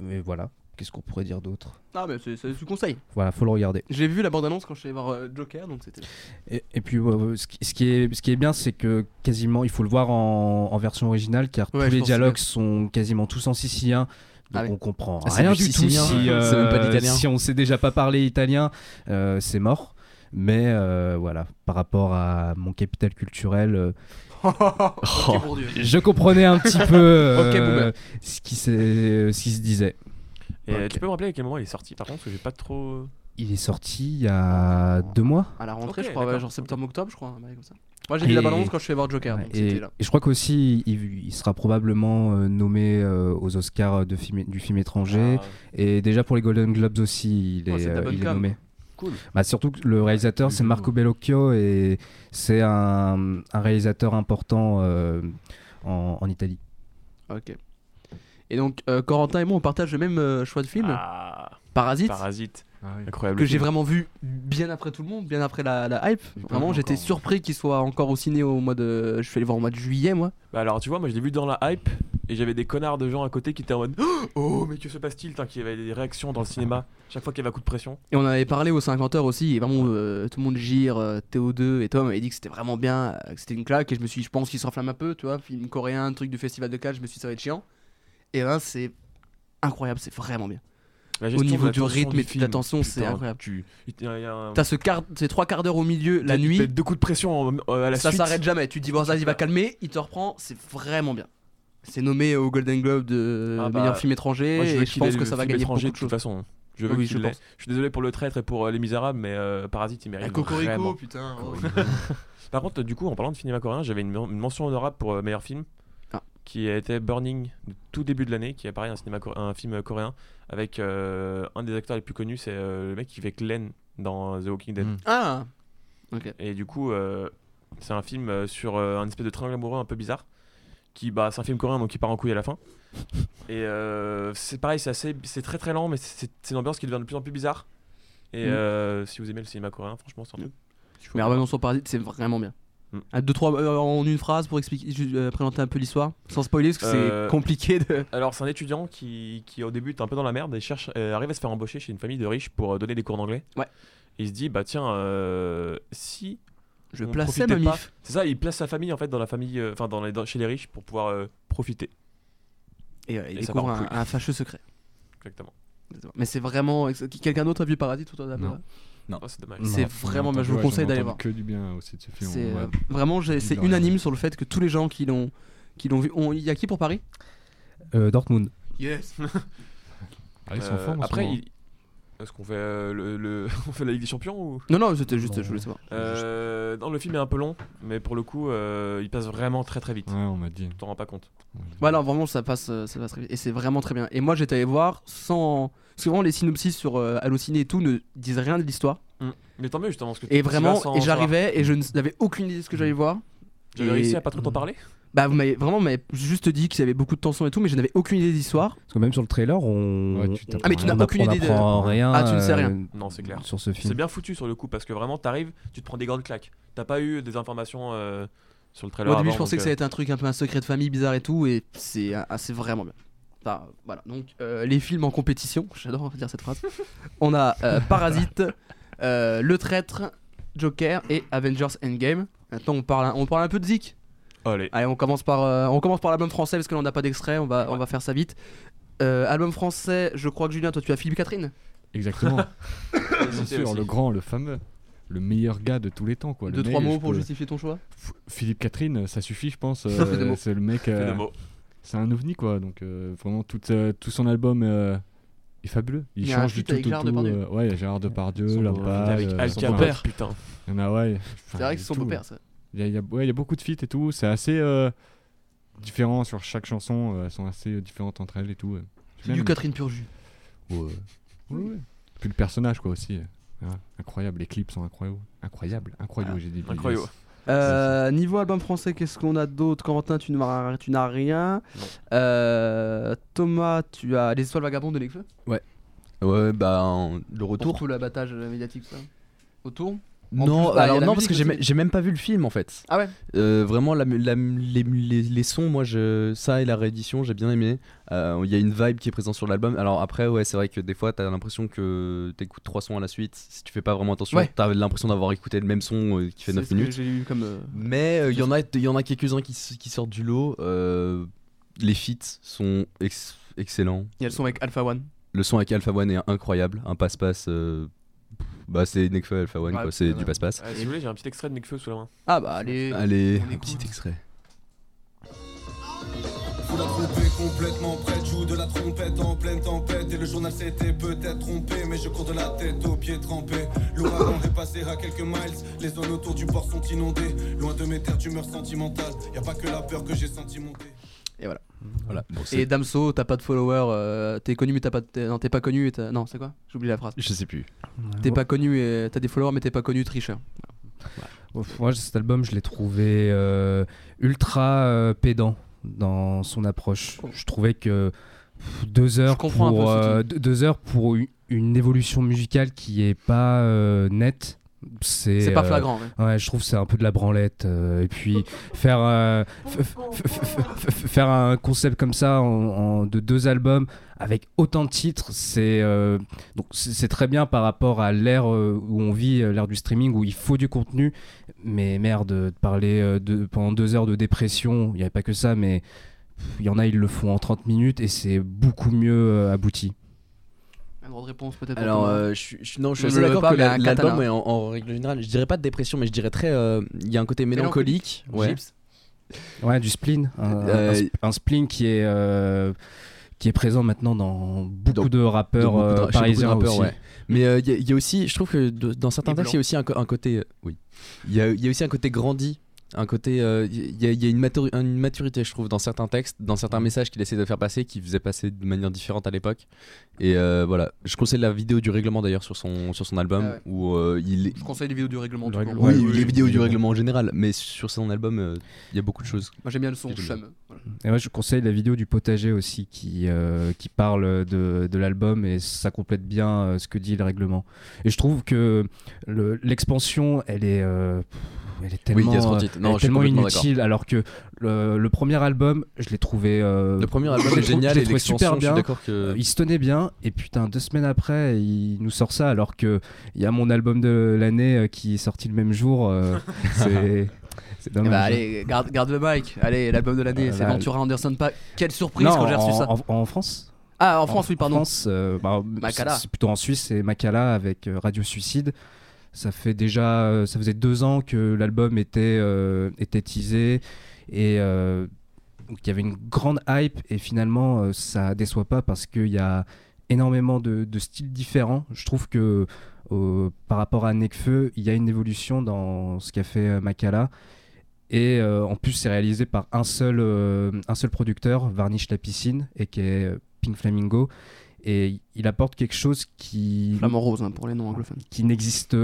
mais voilà, qu'est-ce qu'on pourrait dire d'autre? Ah, mais c'est du conseil. Voilà, faut le regarder. J'ai vu la bande-annonce quand je suis allé voir euh, Joker, donc c'était. Et, et puis euh, ce, qui, ce qui est ce qui est bien, c'est que quasiment il faut le voir en, en version originale, car Ouais, tous les que dialogues sont quasiment tous en sicilien. Donc Ah oui. on comprend Ah, rien du du tout si, euh, même pas l'italien. si on sait déjà pas parler italien, euh, c'est mort. Mais euh, voilà, par rapport à mon capital culturel, euh, je comprenais un petit peu euh, qui ce qui se disait. Et euh, tu peux me rappeler à quel moment il est sorti par contre Parce que j'ai pas trop. Il est sorti il y a deux mois. À la rentrée, je crois, ouais, genre septembre-octobre, je crois. comme ça. Moi, j'ai vu Et- la bande-annonce quand je suis allé voir Joker, Ouais, donc et, c'était là. et je crois qu'aussi il, il sera probablement euh, nommé euh, aux Oscars de film, du film étranger. Ah, Et déjà pour les Golden Globes aussi, il est, Oh, euh, il nommé. Cool. Bah, surtout que le réalisateur c'est Marco Bellocchio et c'est un, un réalisateur important euh, en, en Italie. Ok. Et donc, euh, Corentin et moi, on partage le même euh, choix de film, Ah, Parasite, Parasite. Ah oui. Incroyable. que j'ai vraiment vu bien après tout le monde, bien après la, la hype. Vraiment, j'étais encore. surpris qu'il soit encore au ciné au mois de. Je suis allé voir au mois de juillet, moi. Bah alors tu vois, moi je l'ai vu dans la hype et j'avais des connards de gens à côté qui étaient en mode Oh mais que se passe-t-il? Tant qu'il y avait des réactions dans le cinéma chaque fois qu'il y avait un coup de pression. Et on avait parlé aux 50 heures aussi, et vraiment euh, tout le monde gire, euh, Théo2 et toi m'avait dit que c'était vraiment bien, que c'était une claque, et je me suis dit, je pense qu'il s'enflamme un peu, tu vois, film coréen, truc du festival de Cannes, je me suis dit, ça va être chiant. Et ben c'est incroyable, c'est vraiment bien. Au niveau du rythme et de l'attention, c'est incroyable. Tu, il y a- il y a un- T'as ce quart, ces trois quarts d'heure au milieu, la nuit, deux coups de pression en- euh, à la ça s'arrête jamais. Tu te dis, bon, ça, il va calmer, il te reprend, c'est vraiment bien. C'est nommé au Golden Globe de Ah bah, meilleur film étranger, Moi, je et je pense que ça va gagner beaucoup de de toute façon. Je veux Oui, je pense. Je suis désolé pour le traître et pour euh, Les Misérables, mais euh, Parasite il mérite Cocorico, putain. oh. Par contre, du coup, en parlant de cinéma coréen, j'avais une, men- une mention honorable pour euh, meilleur film. Qui était Burning, de tout début de l'année, qui est pareil un, cinéma un film coréen, avec euh, un des acteurs les plus connus, c'est euh, le mec qui fait Glenn dans The Walking Dead. Mm. Ah Ok. Et du coup, euh, c'est un film sur euh, un espèce de triangle amoureux un peu bizarre. Qui, bah, c'est un film coréen donc qui part en couille à la fin. Et euh, c'est pareil, c'est assez, c'est très très lent, mais c'est c'est une ambiance qui devient de plus en plus bizarre. Et Mm. euh, si vous aimez le cinéma coréen, franchement, c'est un faut Mais. Revenons sur Parasite, c'est vraiment bien. Mm. Un, deux, trois, euh, en une phrase pour expliquer, euh, présenter un peu l'histoire, sans spoiler, parce que Euh, c'est compliqué de. Alors, c'est un étudiant qui, qui, au début, est un peu dans la merde et cherche, euh, arrive à se faire embaucher chez une famille de riches pour euh, donner des cours d'anglais. Ouais. Il se dit, bah tiens, euh, si. Je plaçais ma mif. C'est ça, il place sa famille en fait dans la famille, euh, enfin dans dans- chez les riches pour pouvoir euh, profiter. Et, euh, il Et découvre un, fâcheux secret. Exactement. Mais c'est vraiment. Quelqu'un d'autre a vu Parasite ou toi t'as Non. Oh, c'est dommage. C'est Non, vraiment, bah, je vous conseille d'aller voir. que du bien aussi de ce film. C'est ouais. euh, vraiment, c'est unanime sur le fait que tous les gens qui l'ont qui l'ont vu. on- Il y a qui pour Paris? Euh, Dortmund. Yes. Ah, ils sont Euh, forts en ce après, moment. Est-ce qu'on fait, euh, le, le- on fait la Ligue des Champions ou? Non, non, c'était juste, Non. je voulais savoir. Euh, non, le film est un peu long, mais pour le coup, euh, il passe vraiment très très vite. Ouais, on m'a dit. Tu t'en rends pas compte. Voilà, vraiment, ça passe, euh, ça passe très vite. Et c'est vraiment très bien. Et moi, j'étais allé voir sans. Parce que vraiment, les synopsis sur euh, Allociné et tout ne disent rien de l'histoire. Mais tant mieux justement. Parce que Et tu vas vraiment, sans et savoir. j'arrivais et je n'avais aucune idée de ce que j'allais voir. J'avais Et- réussi à pas trop t'en parler. Bah, vous m'avez vraiment, vous m'avez juste dit qu'il y avait beaucoup de tension et tout, mais je n'avais aucune idée de l'histoire. Parce que même sur le trailer, on. Ouais, tu t'apprends Ah, mais tu rien. n'as aucune idée de- rien. Ah, tu ne sais rien. euh, Non, c'est clair. Sur ce C'est film. bien foutu sur le coup parce que vraiment, t'arrives, tu te prends des grandes claques. T'as pas eu des informations euh, sur le trailer. Au début, avant, je pensais que ça allait être un truc un peu un secret de famille bizarre et tout, et c'est ah, c'est vraiment bien. Enfin, voilà, donc euh, les films en compétition, j'adore dire cette phrase. On a euh, Parasite, euh, Le Traître, Joker et Avengers Endgame. Maintenant, on parle, un- on parle un peu de Zik. Allez. Allez, on commence par, euh, on commence par l'album français parce que là, on n'a pas d'extrait, on va, on va faire ça vite. Euh, album français, je crois que Julien, toi tu as Philippe Catherine Exactement. Bien sûr, aussi. le grand, le fameux. Le meilleur gars de tous les temps, quoi. Le Deux, mec, trois mots pour peux- justifier ton choix F- Philippe Catherine, ça suffit, je pense. Euh, c'est le mec. Euh, c'est un ovni, quoi. Donc, euh, vraiment, tout, euh, tout son album euh, est fabuleux. Il, change du tout tout. Euh, ouais, il y a Gérard Depardieu, beau- Avec euh. Père, putain. Il y en a, ouais. C'est vrai que c'est son tout. beau-père, ça. Il y a, il y a- ouais, il y a beaucoup de feats et tout. C'est assez euh, différent sur chaque chanson. euh, elles sont assez euh, différentes entre elles et tout. euh. C'est du. Catherine Pur Jus. Ouais. Ouais, ouais. Puis le personnage, quoi, aussi. hein, incroyable. Les clips sont incroyables. Incroyable. Incroyable, j'ai dit. Incroyable. Euh, niveau album français, qu'est-ce qu'on a d'autre? Quentin, tu n'as tu n'as rien. Euh, Thomas, tu as Les Étoiles Vagabondes de Nekfeu Ouais, bah, en- le Pour retour. tout l'abattage médiatique, ça. Autour? Non, plus, bah, alors non, parce que j'ai même- pas vu le film en fait. Ah ouais Euh, vraiment, la, la les, les- les sons, moi, je, ça et la réédition, j'ai bien aimé. Euh, Il y a une vibe qui est présente sur l'album. Alors après, ouais, c'est vrai que des fois, t'as l'impression que t'écoutes trois sons à la suite. Si tu fais pas vraiment attention, Ouais. t'as l'impression d'avoir écouté le même son euh, qui fait C'est 9 ce que minutes. J'ai eu comme. euh, Mais euh, il y en a, il y en a quelques-uns qui, s- qui sortent du lot. Euh, les feats sont ex- excellents. Il y a le son avec Alpha One. Le son avec Alpha One est incroyable. Un passe-passe. euh, bah, c'est Nekfeu Alpha One, Ouais, quoi. C'est du passe-passe. Si vous voulez, j'ai un petit extrait de Nekfeu sous la main. Ah bah allez. Allez, un écoute. petit extrait. Faut la tromper complètement prête, joue de la trompette en pleine tempête Et le journal s'était peut-être trompé Mais je cours de la tête aux pieds trempés L'ouragan est passé à quelques miles Les zones autour du port sont inondées Loin de mes terres d'humeur sentimentale Y a pas que la peur que j'ai senti monter Voilà. Bon, c'est- Et Damso, t'as pas de followers, euh, t'es connu mais t'as pas de... t'es- Non, t'es pas connu et t'as... Non, c'est quoi? J'ai oublié la phrase. Je sais plus. T'es pas connu et t'as des followers mais t'es pas connu, tricheur. Moi, cet album, je l'ai trouvé euh, ultra euh, pédant dans son approche. Je trouvais que pff, deux heures, pour, peu euh, deux heures pour une, une évolution musicale qui est pas euh, nette, c'est pas euh, flagrant. ouais. Ouais, je trouve que c'est un peu de la branlette. euh, et puis faire, euh, faire un concept comme ça en, en- de deux albums avec autant de titres, c'est donc c'est très bien par rapport à l'ère où on vit, l'ère du streaming où il faut du contenu. Mais merde, de parler de, pendant deux heures de dépression, il n'y avait pas que ça, mais il y en a, ils le font en 30 minutes et c'est beaucoup mieux abouti. De réponse peut-être. Alors, euh, je suis, je suis- non, je suis assez d'accord que la- l'album, est en, en règle générale, je dirais pas de dépression, mais je dirais très. euh, Il y a un côté mélancolique. Ouais. Gyps. Ouais, du spleen. Euh, un sp- un spleen qui est, euh, qui est présent maintenant dans beaucoup Dans- de rappeurs de parisiens rappeurs, aussi. ouais. Mais euh, il y, a- il y a aussi, je trouve que de- dans certains textes, il y a aussi un, côté. euh, oui. Il y a, il y a aussi un côté grandi un côté. euh, Il y, a- il y a une, maturi- une maturité, je trouve, dans certains textes, dans certains messages qu'il essaie de faire passer, qu'il faisait passer de manière différente à l'époque. Et euh, voilà. Je conseille la vidéo du règlement d'ailleurs sur son, sur son album, Ah ouais. où euh, il. Je conseille les vidéos du règlement. tout règlement. Oui, les oui, vidéos oui, du règlement en général, mais sur son album, euh, il y a beaucoup de choses. Moi j'aime bien le son chum. Voilà. Et moi, je conseille la vidéo du potager aussi qui, euh, qui parle de, de l'album et ça complète bien euh, ce que dit le règlement. Et je trouve que le- l'expansion, elle est. elle est tellement, euh, elle Non, est tellement inutile alors que le, le premier album je l'ai trouvé euh, Le premier album est génial je trouvé super bien que. Euh, il se tenait bien et putain deux semaines après il nous sort ça alors que il y a mon album de l'année euh, qui est sorti le même jour c'est Eh dommage bah allez, garde, garde le mic. Allez, l'album de l'année, Euh, c'est là, Ventura Anderson. Pas... Quelle surprise non quand j'ai reçu ça. en- en France Ah, en France, oui, pardon. En France, euh, bah, c'est- plutôt en Suisse, c'est Makala avec Radio Suicide. Ça fait déjà, euh, ça faisait deux ans que l'album était euh, était teasé et euh, donc il y avait une grande hype et finalement ça déçoit pas parce qu'il y a énormément de, styles différents. Je trouve que par rapport à Nekfeu, il y a une évolution dans ce qu'a fait Makala. Et en plus, c'est réalisé par un seul, un seul producteur, Varnish la piscine, et qui est Pink Flamingo. Et il apporte quelque chose qui, Flamand rose hein, pour les non anglophones. qui n'existe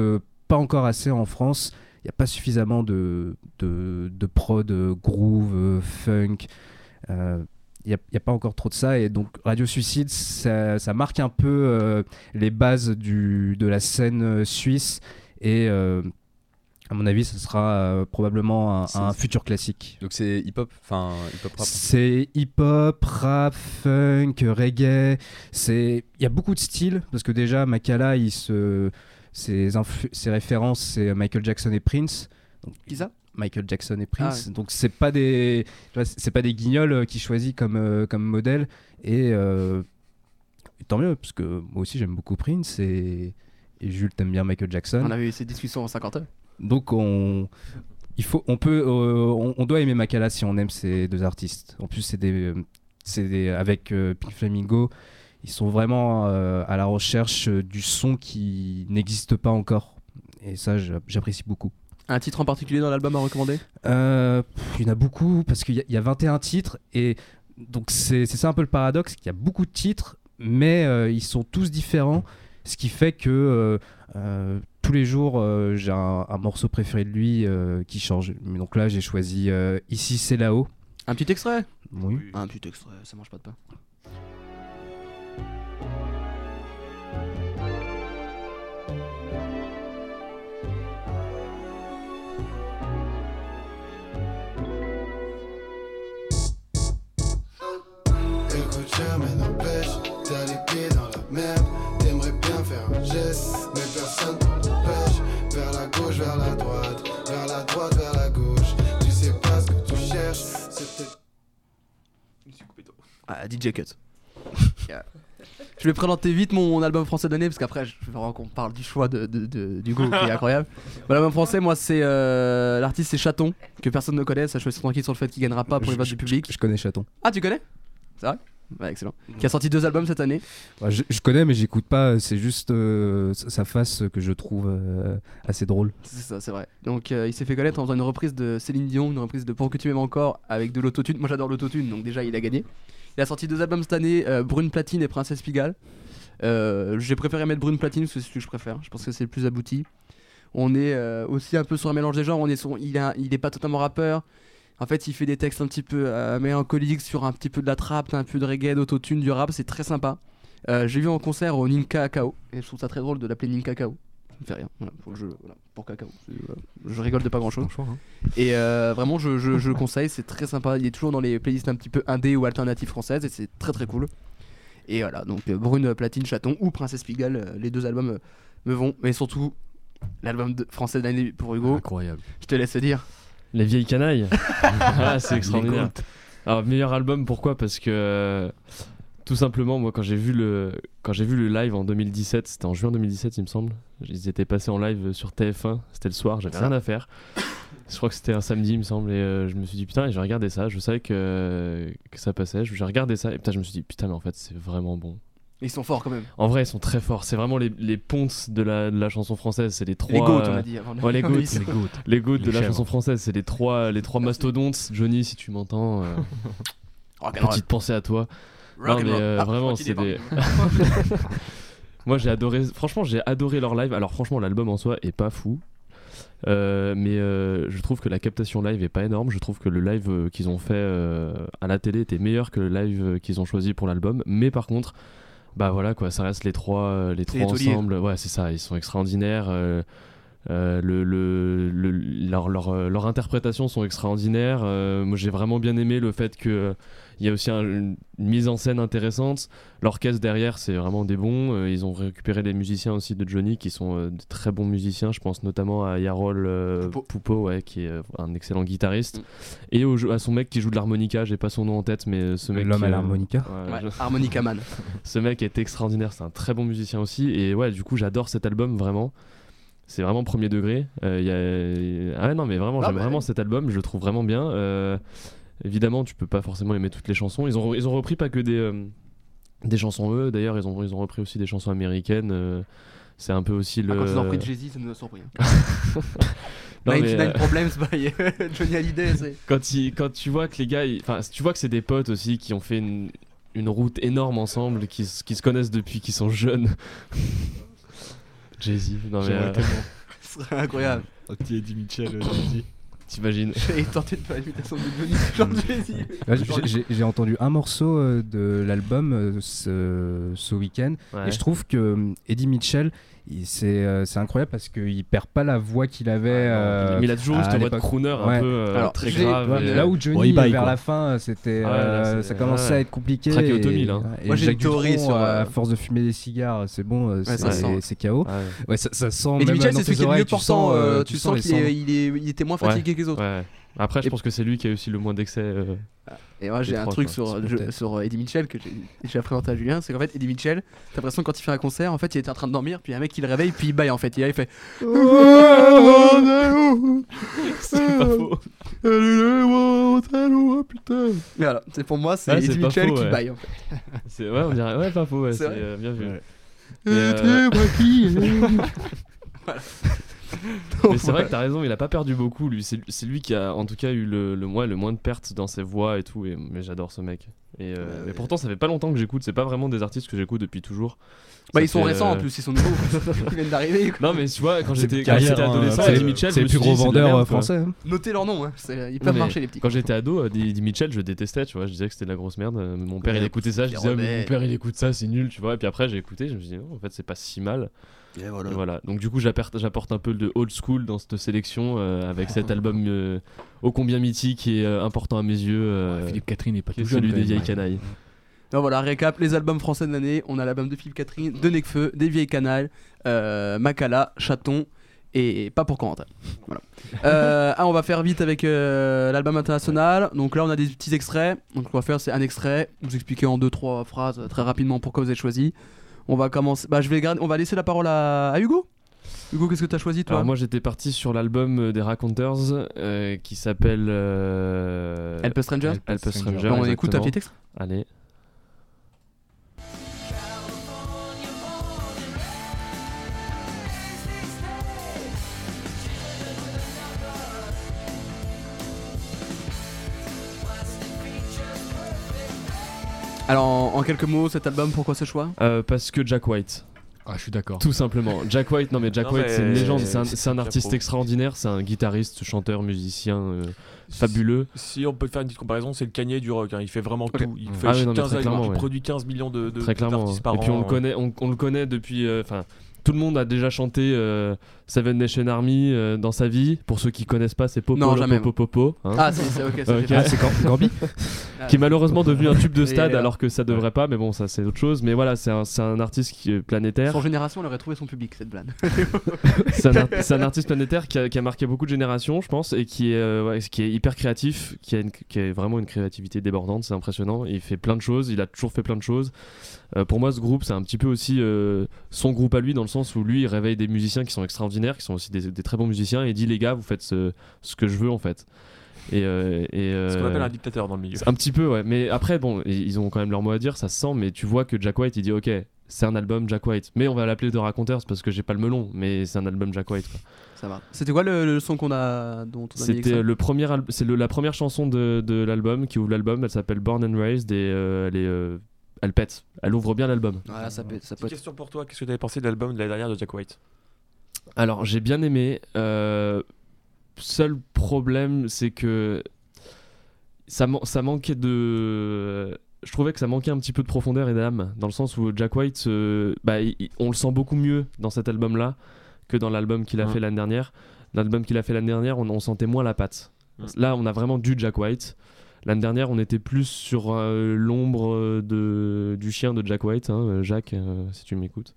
pas encore assez en France. Il n'y a pas suffisamment de, de, de prod, euh, groove, euh, funk. Euh, Il n'y a, pas encore trop de ça. Et donc, Radio Suicide, ça, ça marque un peu euh, les bases du, de la scène euh, suisse. Et euh, à mon avis, ce sera euh, probablement un, futur classique. Donc c'est hip-hop, enfin hip-hop rap. C'est hip-hop, rap, funk, reggae. C'est il y a beaucoup de styles parce que déjà Makala, il se ses, références c'est Michael Jackson et Prince. Donc, Qui ça? Michael Jackson et Prince. Ah ouais. Donc c'est pas des c'est pas des guignols euh, qui choisit comme euh, comme modèle et euh, tant mieux parce que moi aussi j'aime beaucoup Prince et et Jules t'aimes bien Michael Jackson. On avait eu ces discussions en 50 heures. Donc on, il faut, on peut, euh, on, on doit aimer Makala si on aime ces deux artistes. En plus c'est des, euh, c'est des, avec euh, Pink Flamingo, ils sont vraiment euh, à la recherche du son qui n'existe pas encore. Et ça j'a- j'apprécie beaucoup. Un titre en particulier dans l'album à recommander? Pff, il y en a beaucoup parce qu'il y, y a 21 titres et donc c'est c'est ça un peu le paradoxe qu'il y a beaucoup de titres mais ils sont tous différents ce qui fait que tous les jours euh, j'ai un, un morceau préféré de lui euh, qui change donc là j'ai choisi euh, ici c'est là-haut Un petit extrait? Oui. Un petit extrait, ça mange pas de pain. DJ Cut. Yeah. Je vais présenter vite mon album français de l'année parce qu'après je veux vraiment qu'on parle du choix de, de- de- d'Hugo qui est incroyable. Mon album français, moi c'est euh, l'artiste c'est Chaton que personne ne connaît. Ça je suis tranquille sur le fait qu'il gagnera pas pour les votes du public. je connais Chaton Ah tu connais? C'est vrai? Ouais, excellent. Qui a sorti deux albums cette année. Je, je connais mais j'écoute pas c'est juste euh, sa sa face que je trouve euh, assez drôle C'est ça, c'est vrai. Donc euh, il s'est fait connaître en faisant une reprise de Céline Dion, une reprise de Pour que tu m'aimes encore avec de l'autotune. Moi j'adore l'autotune, donc déjà il a gagné. Il a sorti deux albums cette année, euh, Brune Platine et Princesse Pigalle. Euh, J'ai préféré mettre Brune Platine parce que c'est celui que je préfère. Je pense que c'est le plus abouti. On est euh, aussi un peu sur un mélange des genres. Il, a- il est pas totalement rappeur. En fait, il fait des textes un petit peu mélancoliques sur un petit peu de la trappe, un peu de reggae, d'autotune, du rap. C'est très sympa. J'ai vu en concert au Ninka Kao et je trouve ça très drôle de l'appeler Ninka Kao. Ça me fait rien. Voilà, pour le jeu, voilà, pour cacao. Voilà. Je rigole de pas grand chose. Et euh, vraiment, je, je, je le conseille, c'est très sympa. Il est toujours dans les playlists un petit peu indé ou alternatives françaises et c'est très très cool. Et voilà, donc euh, Brune, Platine, Chaton ou Princesse Pigalle, euh, les deux albums euh, me vont. Mais surtout, l'album de- français de l'année pour Hugo, Incroyable. je te laisse le dire. Les vieilles canailles. ah, c'est extraordinaire. Alors meilleur album pourquoi? Parce que euh, tout simplement moi quand j'ai vu le quand j'ai vu le live en 2017, c'était en juin 2017 il me semble. Ils étaient passés en live sur TF1, c'était le soir, j'avais rien à faire. Je crois que c'était un samedi il me semble et euh, je me suis dit putain et j'ai regardé ça, je savais que, que ça passait, j'ai regardé ça et putain je me suis dit putain mais en fait c'est vraiment bon. Ils sont forts quand même. En vrai, ils sont très forts. C'est vraiment les, les pontes de la, de la chanson française. C'est les trois. Les goats, on a dit avant. Ouais, les goats. Les goats. Les goats de la chanson française. C'est les trois, les trois mastodontes. Johnny, si tu m'entends. euh, petite pensée à toi. Non, mais euh, Ah, vraiment, c'est des. Moi, j'ai adoré. Franchement, j'ai adoré leur live. Alors, franchement, l'album en soi est pas fou. Euh, mais euh, je trouve que la captation live est pas énorme. Je trouve que le live euh, qu'ils ont fait à la télé était meilleur que le live qu'ils ont choisi pour l'album. Mais par contre, bah voilà quoi, ça reste les trois, les trois ensemble. Ouais, c'est ça. Ils sont extraordinaires. le, le, le- leur, leur, leurs interprétations sont extraordinaires. Moi, j'ai vraiment bien aimé le fait que il y a aussi un- une, mise en scène intéressante. L'orchestre derrière, c'est vraiment des bons. Euh, ils ont récupéré les musiciens aussi de Johnny, qui sont euh, de très bons musiciens. Je pense notamment à Yarol euh, Poupeau. Poupeau, ouais, qui est euh, un excellent guitariste, Mm. et au jeu- à son mec qui joue de l'harmonica. J'ai pas son nom en tête, mais ce mec. L'homme à l'harmonica. ouais, Ouais, je- Harmonica Man. ce mec est extraordinaire, c'est un très bon musicien aussi. Et ouais, du coup, j'adore cet album vraiment. C'est vraiment premier degré. Euh, il y a... Ah non, mais vraiment, Ah j'aime bah vraiment cet album, je le trouve vraiment bien. Euh, Évidemment, tu peux pas forcément aimer toutes les chansons. Ils ont, ils ont repris pas que des, euh, des chansons eux, d'ailleurs, ils ont, ils ont repris aussi des chansons américaines. euh, C'est un peu aussi le. Ah, Quand ils ont repris de Jay-Z, ça nous a surpris. hein. Non, mais, 99 euh, Problems by Johnny Hallyday, c'est. quand, il- quand tu vois que les gars, ils- enfin, tu vois que c'est des potes aussi qui ont fait une, une route énorme ensemble, qui, s- qui se connaissent depuis qu'ils sont jeunes. Jay-Z, non mais J'aimerais euh, tellement. Ce serait incroyable. Petit Eddie Mitchell, euh, Jay-Z. T'imagines. J'ai tenté de faire l'imitation de Johnny, genre Jay-Z. Ouais, j'ai- entendu un morceau euh, de l'album euh, ce, ce week-end Ouais. et je trouve que euh, Eddie Mitchell, c'est euh, c'est incroyable parce qu'il perd pas la voix qu'il avait. euh, mais il a toujours eu à cette voix de crooner un Ouais. peu euh, Alors, très grave. Et- Là où Johnny, Bon, il baille, vers quoi. la fin, c'était, Ah ouais, euh, ça commençait ouais. à être compliqué. Et, là. et Moi, j'ai une théorie sur, à euh, force de fumer des cigares, c'est bon, euh, c'est KO. Ouais. Ça, sent. Même Mitchell, c'est celui qui est le mieux tu portant. sens, euh, euh, Tu sens qu'il était moins fatigué que les autres. Après, je Et- pense que c'est lui qui a aussi le moins d'excès. euh, Et moi j'ai un truc quoi. sur, je- sur euh, Eddie Mitchell que j'ai présenté à Julien, c'est qu'en fait Eddie Mitchell, t'as l'impression que quand il fait un concert, en fait il était en train de dormir, puis il y a un mec qui le réveille, puis il baille en fait, et là il fait C'est pas faux. Voilà, c'est pour moi c'est Ouais, c'est Eddie pas Mitchell faux, qui ouais. baille en fait. C'est ouais, on dirait ouais, pas faux. Ouais, C'est euh, bien vu. Ouais. Mais, euh, Mais c'est vrai que t'as raison, il a pas perdu beaucoup lui. C'est c'est lui qui a en tout cas eu le, le, moins, le moins de pertes dans ses voix et tout. Et, mais j'adore ce mec. Et, euh, Ouais, mais ouais. pourtant, ça fait pas longtemps que j'écoute. C'est pas vraiment des artistes que j'écoute depuis toujours. Bah Ça ils sont récents en euh, plus, ils sont nouveaux, ils viennent d'arriver. quoi. Non, mais tu vois, quand j'étais hein, adolescent, c'est- Eddie Mitchell, C'est le plus gros vendeur euh, français. hein. Notez leur nom, hein. c'est- ils peuvent mais marcher les petits. Quand j'étais ado, euh, Eddie Mitchell, je détestais, tu vois. Je disais que c'était de la grosse merde. Euh, Mon père, il écoutait ça. Je disais, mais mon père, il écoute ça, c'est nul, tu vois. Et puis après, j'ai écouté. Je me suis dit, non, en fait, c'est pas si mal. Et voilà. Et voilà. Donc, du coup, j'apporte un peu de old school dans cette sélection euh, avec cet album euh, ô combien mythique et euh, important à mes yeux. euh, Philippe Catherine n'est pas tout celui des vieilles ouais. canailles. Donc voilà, récap, les albums français de l'année, on a l'album de Philippe Catherine, de Necfeu, des Vieilles Canailles, euh, Macala, Chaton et pas pour Corentin. Voilà. Euh, ah, on va faire vite avec euh, l'album international. Donc là, on a des petits extraits. Donc ce qu'on va faire, c'est un extrait. Vous expliquer en deux trois phrases très rapidement pourquoi vous avez choisi. On va commencer. Bah, je vais garder. On va laisser la parole à, à Hugo. Hugo, qu'est-ce que tu as choisi toi? Alors, moi, j'étais parti sur l'album euh, des Raconteurs euh, qui s'appelle euh, Help a Stranger. Help a Stranger. Stranger. on écoute un petit extrait. Allez. Alors en, en quelques mots, cet album, pourquoi ce choix Euh, parce que Jack White. Ah, je suis d'accord. Tout simplement. Jack White, non mais Jack Non, White, c'est une légende, c'est- un, artiste pro. extraordinaire, c'est un guitariste, chanteur, musicien euh, fabuleux. Si on peut faire une petite comparaison, c'est le Kanye du rock. hein. Il fait vraiment tout. Il, fait Ah non, mais 15 très il clairement, ouais. produit 15 millions de, de Très clairement. par Et puis on le connaît, on, on le connaît depuis. euh, tout le monde a déjà chanté euh, Seven Nation Army euh, dans sa vie. Pour ceux qui connaissent pas, c'est Popo Non, jamais, Popo Popo. hein. Ah, c'est c'est- ok, ça Ok. fait Ah, c'est Gam- Gambi qui est malheureusement devenu un tube de stade alors que ça devrait pas, mais bon, ça c'est autre chose. Mais voilà, c'est un, artiste qui est planétaire. Son génération, elle aurait trouvé son public, cette blague. C'est un, artiste planétaire qui a, qui a marqué beaucoup de générations, je pense, et qui est, euh, ouais, qui est hyper créatif, qui a, une- qui a vraiment une créativité débordante, c'est impressionnant. Il fait plein de choses, il a toujours fait plein de choses. Euh, pour moi, ce groupe, c'est un petit peu aussi euh, son groupe à lui, dans le sens où lui, il réveille des musiciens qui sont extraordinaires, qui sont aussi des, des très bons musiciens, et il dit les gars, vous faites ce, ce que je veux en fait. Et, euh, et, Ce qu'on euh, appelle un dictateur dans le milieu. Un petit peu, ouais. Mais après, bon, ils ont quand même leur mot à dire, ça se sent, mais tu vois que Jack White, il dit, ok, c'est un album Jack White. Mais on va l'appeler The Raconteurs parce que j'ai pas le melon, mais c'est un album Jack White. quoi. Ça va. C'était quoi le, le son qu'on a dont on a C'était le premier, c'est le- la première chanson de, de l'album qui ouvre l'album. Elle s'appelle Born and Raised et euh, elle est, euh, elle pète. Elle ouvre bien l'album. Voilà, ça peut, ça peut Petite être. question pour toi, qu'est-ce que tu avais pensé de l'album de l'année dernière de Jack White? Alors j'ai bien aimé. euh, seul problème, c'est que ça, man- ça manquait de. Je trouvais que ça manquait un petit peu de profondeur et d'âme, dans le sens où Jack White, euh, bah, il- on le sent beaucoup mieux dans cet album-là que dans l'album qu'il a Ouais. fait l'année dernière. L'album qu'il a fait l'année dernière, on, on sentait moins la patte. Ouais. Là, on a vraiment du Jack White. L'année dernière, on était plus sur euh, l'ombre euh, de, du chien de Jack White, hein, Jacques, euh, si tu m'écoutes.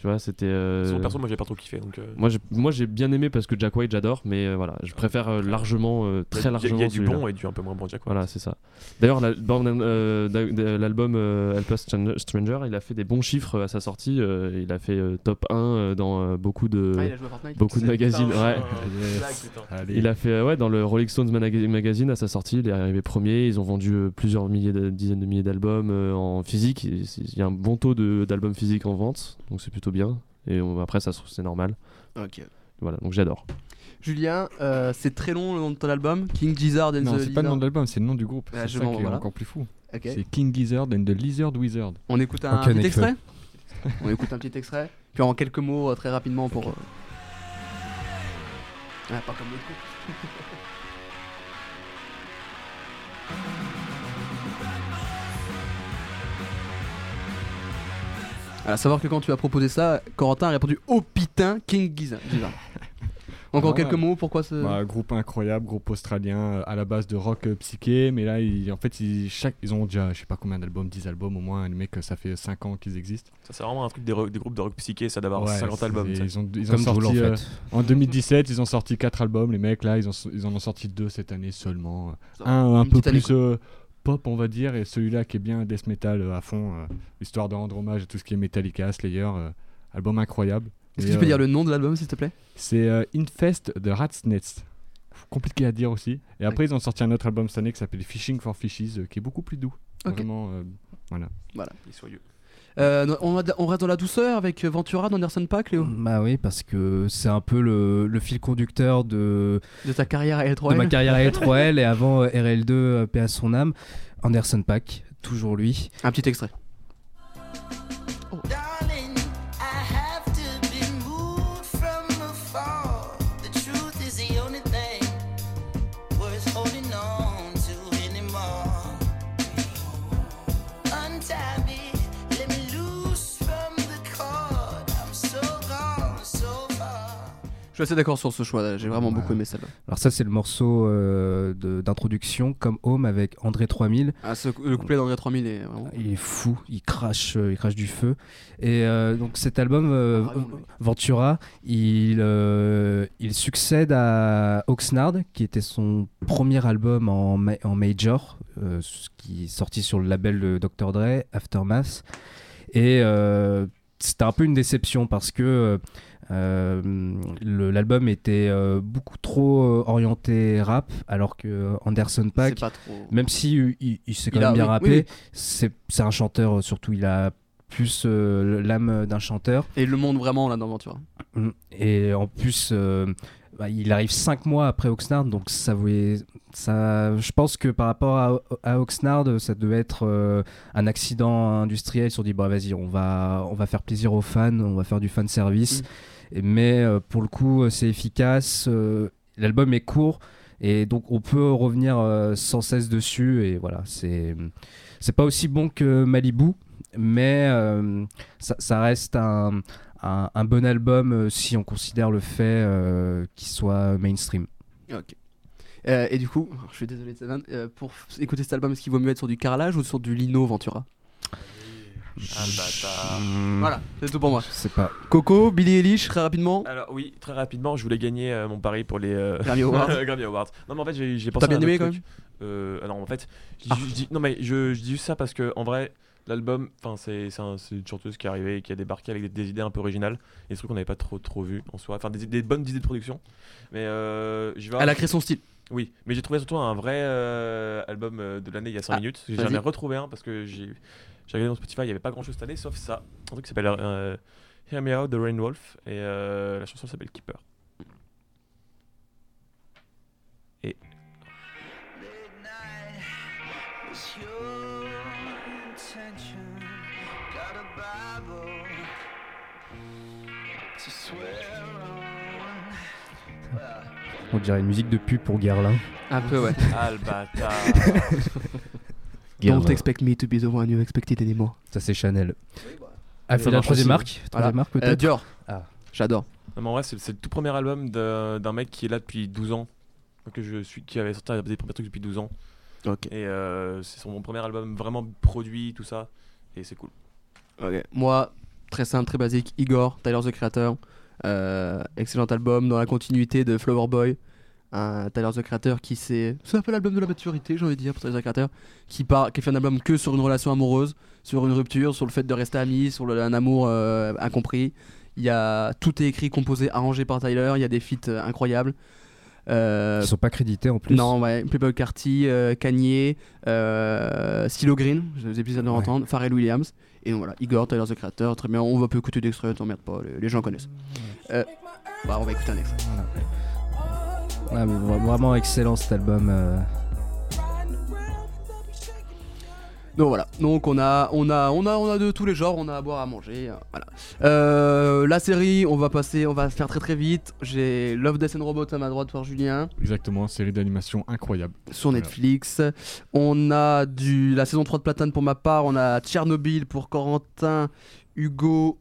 Tu vois, c'était. euh, Son perso, moi j'ai pas trop kiffé. Donc, euh, moi, j'ai- moi, j'ai bien aimé parce que Jack White, j'adore, mais euh, voilà, je préfère euh, largement, euh, très il y a- largement. Il y a du bon et du un peu moins bon Jack White. Voilà, c'est ça. D'ailleurs, la- euh, l'album euh, Help Us Stran- Stranger, il a fait des bons chiffres à sa sortie. euh, il a fait euh, top 1 euh, dans euh, beaucoup de, Ah, il a joué à Fortnite beaucoup de magazines. Ouais. Yes. Allez. Il a fait euh, ouais dans le Rolling Stones magazine à sa sortie, il est arrivé premier. Ils ont vendu euh, plusieurs milliers, de, dizaines de milliers d'albums euh, en physique. Il y a un bon taux de- d'albums physiques en vente, donc c'est plutôt bien. Et on- après ça, se trouve, c'est normal. Ok. Voilà, donc j'adore. Julien, euh, c'est très long le nom de ton album, King Gizzard and Non, the c'est pas le nom de l'album, c'est le nom du groupe. Ah, c'est je ça est encore plus fou. C'est King Gizzard and the Lizard Wizard. On écoute un petit extrait? On écoute un petit extrait. Puis en quelques mots, euh, très rapidement pour. euh, Ah, pas comme l'autre À savoir que quand tu as proposé ça, Corentin a répondu Oh putain, King Gizzard. Gizzard. Donc en Ah, quelques ouais. mots, pourquoi ce. Bah, groupe incroyable, groupe australien euh, à la base de rock euh, psyché, mais là ils, en fait ils, chaque, ils ont déjà je sais pas combien d'albums, 10 albums au moins, les mecs euh, ça fait 5 ans qu'ils existent. Ça, c'est vraiment un truc des, ro- des groupes de rock psyché, ça d'avoir Ouais, 50 c'est- albums. Ils ont, ils ont Comme sorti Joule, en euh, fait. en 2017, ils ont sorti 4 albums, les mecs là ils, ont, ils en ont sorti 2 cette année seulement. Ça. Un un peu plus euh, pop on va dire, et celui-là qui est bien death metal euh, à fond, euh, histoire de rendre hommage à tout ce qui est Metallica, Slayer, euh, album incroyable. Est-ce Et, que tu peux euh, dire le nom de l'album s'il te plaît? C'est euh, Infest de Rat's Nest. Compliqué à dire aussi. Et après, ils ont sorti un autre album cette année qui s'appelle Fishing for Fishes, euh, qui est beaucoup plus doux. Ok. Vraiment, euh, voilà. Il est soyeux. Euh, on, reste dans la douceur avec Ventura d'Anderson Pack, Léo? Bah oui, parce que c'est un peu le, le fil conducteur de, De ta carrière à de L3L ma carrière à L3L et avant euh, RL2, euh, paix à son âme. Anderson Pack, toujours lui. Un petit extrait. Darling, suis assez d'accord sur ce choix, j'ai vraiment beaucoup aimé celle-là. Alors ça c'est le morceau euh, d'introduction comme Home avec André 3000. Ah, ce- le couplet d'André 3000 est vraiment. Il est fou, il crache, euh, il crache du feu. Et euh, donc cet album euh, Ah, oui. Ventura, il, il succède à Oxnard, qui était son premier album en, ma- en major, qui est sorti sur le label de Dr Dre, Aftermath. Et c'était un peu une déception parce que l'album était euh, beaucoup trop euh, orienté rap, alors que Anderson Paak, trop. même si euh, il, il sait quand Il a- même bien oui, rapper, oui, oui. c'est un chanteur euh, surtout. Il a plus euh, l'âme d'un chanteur. Et le monde vraiment là dans Ventura. Mm. Et en plus, euh, bah, il arrive 5 mois après Oxnard, donc ça voulait. Ça, je pense que par rapport à, à Oxnard, ça devait être euh, un accident industriel. Ils se sont dit, bah vas-y, on va, on va faire plaisir aux fans, on va faire du fan service. Et, mais euh, pour le coup, euh, c'est efficace. euh, L'album est court. Et donc on peut revenir sans cesse dessus. Et voilà, c'est c'est pas aussi bon que Malibu, mais ça, ça reste un, un, bon album si on considère le fait qu'il soit mainstream. Ok. Et du coup, je suis désolé de euh, pour écouter cet album, est-ce qu'il vaut mieux être sur du carrelage ou sur du lino Ventura? Voilà, c'est tout pour moi. Je sais pas. Coco, Billy Eilish, très rapidement. Alors oui, très rapidement, je voulais gagner euh, mon pari pour les euh, Grammy Awards. Grammy Awards. Non mais en fait, j'ai j'ai pensé T'as à bien un aimé, autre quand truc. Euh, alors en fait, je, Ah. je dis non mais je, je dis juste ça parce que en vrai, l'album, enfin c'est c'est un- c'est une chanteuse qui est arrivée et qui a débarqué avec des, des idées un peu originales et des trucs qu'on n'avait pas trop trop vu en soi, enfin des, des bonnes idées de production. Mais euh, je vais Elle a créé son style. Oui, mais j'ai trouvé surtout un vrai euh, album euh, de l'année il y a 5 Ah, minutes. J'en vas-y. ai retrouvé un parce que j'ai j'ai regardé dans Spotify, il n'y avait pas grand chose cette année sauf ça. Un truc qui s'appelle euh, Hear Me Out de Rain Wolf et euh, la chanson s'appelle Keeper. Et What's your intention? Got a Bible to swear on. Dirait une musique de pub pour Guerlain. Un peu, ouais. Ah le bâtard Don't expect me to be the one you expected anymore. Ça, c'est Chanel. Ah, ça la troisième marque Troisième marque, Euh, peut-être Dior. Ah. J'adore. Non, mais en vrai, c'est c'est le tout premier album d'un d'un mec qui est là depuis 12 ans. Que je suis, qui avait sorti des premiers trucs depuis 12 ans. Et euh, c'est son premier album vraiment produit, tout ça. Et c'est cool. Moi, très simple, très basique. Igor, Tyler the Creator. Euh, excellent album dans la continuité de Flower Boy. Un Tyler the Creator qui s'est. C'est un peu l'album de la maturité, j'ai envie de dire, pour Tyler the Creator. Qui, part, qui fait un album que sur une relation amoureuse, sur une rupture, sur le fait de rester amis, sur le- un amour euh, incompris. Il y a, tout est écrit, composé, arrangé par Tyler. Il y a des feats euh, incroyables. Euh, Ils sont pas crédités en plus. non, ouais, Playboy Carty, euh, Kanye, Silo Green, je vous ai plaisir de Ouais. l'entendre, Pharrell Williams, et donc voilà, Igor, Tyler the Creator, très bien, on va peu écouter d'extrait, t'emmerde pas, les, les gens connaissent. Bah, on va écouter un extrait. Ouais, mais vra- vraiment excellent cet album. euh. Donc voilà, donc on a, on a, on a, on a de tous les genres, on a à boire, à manger, euh, voilà. Euh, la série, on va passer, on va se faire très très vite. J'ai Love, Death and Robots à ma droite par Julien. Exactement, série d'animation incroyable. sur Voilà. Netflix. On a du, la saison 3 de Platane pour ma part. On a Tchernobyl pour Corentin, Hugo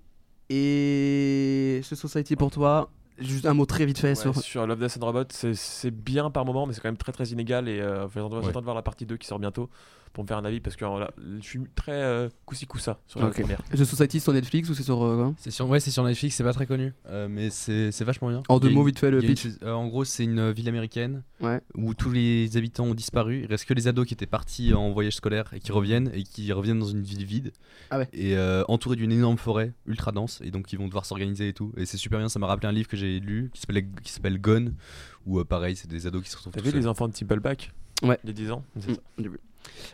et The Society pour toi. Juste un mot très vite fait Ouais, sur. sur Love, Death and Robots, c'est- bien par moment, mais c'est quand même très très inégal. Et euh, j'attends Ouais. j'attends de voir la partie 2 qui sort bientôt pour me faire un avis parce que là, je suis très euh, coussi coussa sur la Ok. première. The Society sur Netflix ou c'est sur. euh, quoi C'est sur, ouais, c'est sur Netflix, c'est pas très connu, euh, mais c'est c'est vachement bien. En deux mots, vite fait, le une pitch. euh, en gros, c'est une ville américaine Ouais. où tous les habitants ont disparu. Il reste que les ados qui étaient partis en voyage scolaire et qui reviennent et qui reviennent dans une ville vide. Ah ouais. Et euh, entourés d'une énorme forêt ultra dense. Et donc ils vont devoir s'organiser et tout. Et c'est super bien. Ça m'a rappelé un livre que j'ai lu qui s'appelle qui s'appelle Gone. Où euh, pareil, c'est des ados qui se retrouvent. T'as vu les enfants de Timpleback Ouais. Il y a 10 ans c'est Mm, ça.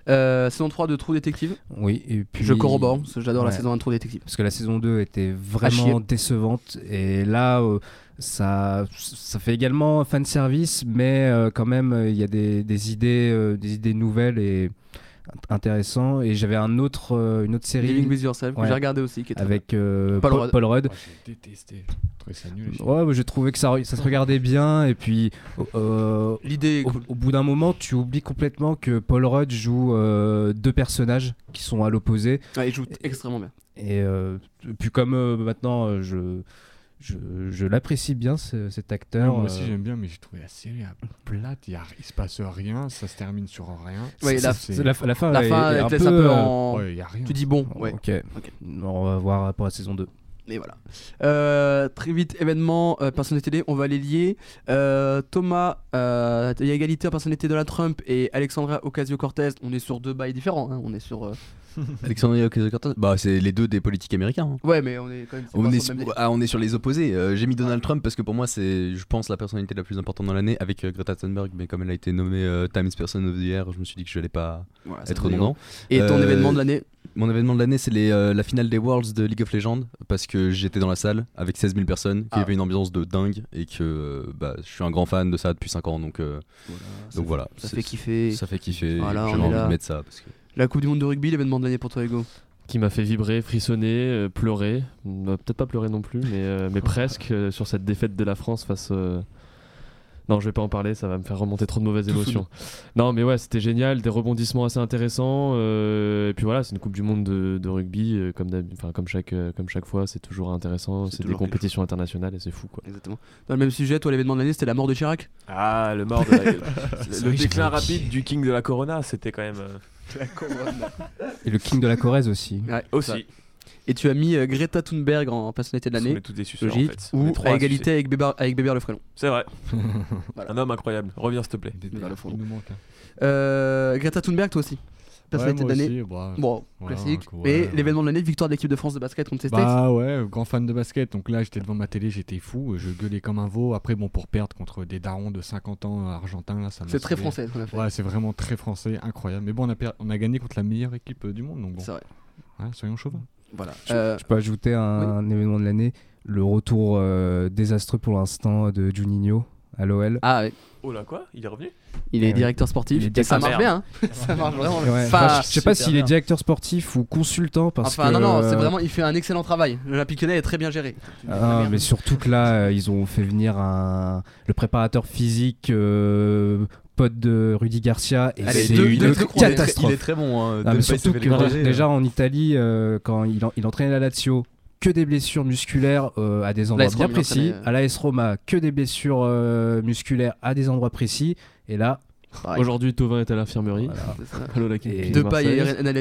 Euh, saison 3 de True Detective. Oui, et puis. Je corrobore, parce que j'adore la saison 1 de True Detective. Parce que la saison 2 était vraiment décevante. Et là, euh, ça, ça fait également fan service, mais euh, quand même, il y a des, des idées, des idées nouvelles et int- intéressants. Et j'avais un autre, euh, une autre série Living with Yourself, que j'ai regardé aussi. Qui est très avec euh, Paul Paul, Rudd. Paul Rudd. Ouais, j'ai détesté. Je trouvais ça nul. Ouais, j'ai trouvé que ça, se regardait bien. Et puis, euh. L'idée au, bout d'un moment, tu oublies complètement que Paul Rudd joue euh, deux personnages qui sont à l'opposé. Ouais, il joue extrêmement bien. Et euh, puis comme euh, maintenant euh, je, je, je l'apprécie bien ce- cet acteur. moi aussi euh, j'aime bien, mais j'ai trouvé la série plate. Il, y a- il se passe rien, ça se termine sur rien. Ouais, Ça, la- la, la fin, La est- fin, est elle te laisse un peu euh, en. Ouais, il y a rien. Tu dis bon, ouais. Ok. Ok. On va voir pour la saison 2. Et voilà. Euh, très vite, événement, euh, personnalité télé, on va les lier. Euh, Thomas, euh, il y a égalité en personnalité Donald Trump et Alexandra Ocasio-Cortez. On est sur deux bails différents. hein. On est sur. Alexandre Ocasio-Cortez Bah, c'est les deux des politiques américains. hein. Ouais, mais on est quand même. c'est On pas est, sur le même ah, on est sur les opposés. Euh, J'ai mis Donald Trump parce que pour moi, c'est, je pense, la personnalité la plus importante dans l'année avec euh, Greta Thunberg. Mais comme elle a été nommée euh, Times Person of the Year, je me suis dit que je n'allais pas Voilà, c'est être très redondant. Et ton Euh, événement de l'année? Mon événement de l'année, c'est les, euh, la finale des Worlds de League of Legends parce que j'étais dans la salle avec 16 000 personnes, qu'il Ah. y avait une ambiance de dingue et que euh, bah, je suis un grand fan de ça depuis 5 ans. Donc, euh, donc voilà. Ça C'est- fait kiffer. Ça fait kiffer. Voilà, on J'avais est envie là. de mettre ça. Parce que... La Coupe du Monde de rugby, l'événement de l'année pour toi, Hugo. qui m'a fait vibrer, frissonner, euh, pleurer. Peut-être pas pleurer non plus, mais, euh, mais presque euh, sur cette défaite de la France face. euh, Non, je vais pas en parler, ça va me faire remonter trop de mauvaises Tout émotions. Non, mais ouais, c'était génial, des rebondissements assez intéressants. euh, et puis voilà, c'est une Coupe du Monde de, de rugby, euh, comme, comme, chaque, euh, comme chaque fois, c'est toujours intéressant. C'est des compétitions internationales et c'est fou quoi. Exactement. Dans le même sujet, toi, l'événement de l'année, c'était la mort de Chirac Ah, le mort de la... le, déclin rapide du King de la Corona, c'était quand même. Et le King de la Corrèze aussi. Ouais, ça. aussi. Et tu as mis euh, Greta Thunberg en personnalité de l'année. tous des suceurs, en fait. On est Ou trois à à égalité sucer. avec Bébert, avec Bébert le frélon. C'est vrai. Voilà. Un homme incroyable. Reviens s'il te plaît. Des- Vers le fond. Il nous manque. hein. Euh, Greta Thunberg, toi aussi personnalité moi de l'année. aussi, bah, Bon, voilà, classique. ouais, Mais ouais. l'événement de l'année, victoire de l'équipe de France de basket contre les States. Bah ouais, grand fan de basket. Donc là, j'étais devant ma télé, j'étais fou. Je gueulais comme un veau. Après, bon, pour perdre contre des darons de 50 ans euh, argentins, là, ça m'a C'est très français, ce qu'on a fait. Ouais, c'est vraiment très français, incroyable. Mais bon, on a, per- on a gagné contre la meilleure équipe euh, du monde. Donc bon. C'est vrai. Ouais, soyons chauvins. Voilà. Je, Euh, je peux ajouter un, un événement de l'année, le retour euh, désastreux pour l'instant de Juninho à l'OL. Ah ouais. Oh là, quoi? Il est revenu? Il est Euh, directeur sportif. il est et ça marche bien. hein. ça marche vraiment bien. Ouais, Enfin, enfin, je sais pas s'il est directeur sportif ou consultant parce Enfin, que non, non, c'est euh, vraiment, il fait un excellent travail. L'Olympique lyonnais est très bien géré. Ah, mais surtout que là, euh, ils ont fait venir un... le préparateur physique euh, pote de Rudy Garcia et c'est une deux catastrophe. Il est très bon. Hein. Ah, mais surtout que déjà en Italie, euh, quand il, en- il entraînait la Lazio, que des blessures musculaires euh, à des endroits bien précis. À l'AS Roma, que des blessures euh, musculaires à des endroits précis. Et là, Pareil. Aujourd'hui, Tovin est à l'infirmerie. C'est ça. À l'Olympique Et- de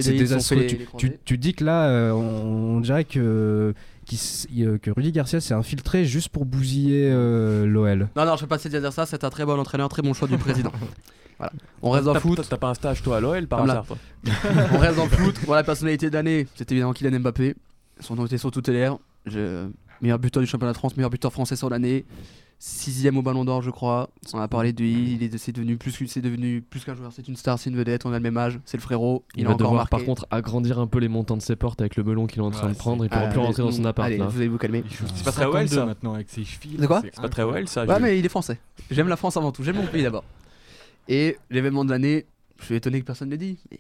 c'est désastreux. Tu, tu, dis que là, euh, on, on dirait que, que Rudy Garcia s'est infiltré juste pour bousiller euh, l'OL. Non, non, je vais pas essayer de dire ça. C'est un très bon entraîneur, très bon choix du président. voilà. On reste dans le foot. T'as pas un stage, toi, à l'OL, par hasard, On reste dans le foot. Pour la personnalité de l'année, c'est évidemment Kylian Mbappé. Son nom était sur toutes les lèvres. Je- Meilleur buteur du championnat de France, meilleur buteur français sur l'année. Sixième au Ballon d'Or, je crois. On a parlé de lui. Il est, c'est devenu plus, c'est devenu plus qu'un joueur. C'est une star, c'est une vedette. On a le même âge. C'est le frérot. Il, Il a va encore devoir marqué. par contre agrandir un peu les montants de ses portes avec le melon qu'il est en train Ouais, de prendre. Il pourra Ah, plus rentrer dans son appart. Allez, là. vous allez vous calmer. C'est pas très well, 52 ça. maintenant avec ses chevilles. De quoi C'est pas très well, ça. Ouais, mais il est français. J'aime la France avant tout. J'aime mon pays d'abord. Et l'événement de l'année, je suis étonné que personne ne l'ait dit. Mais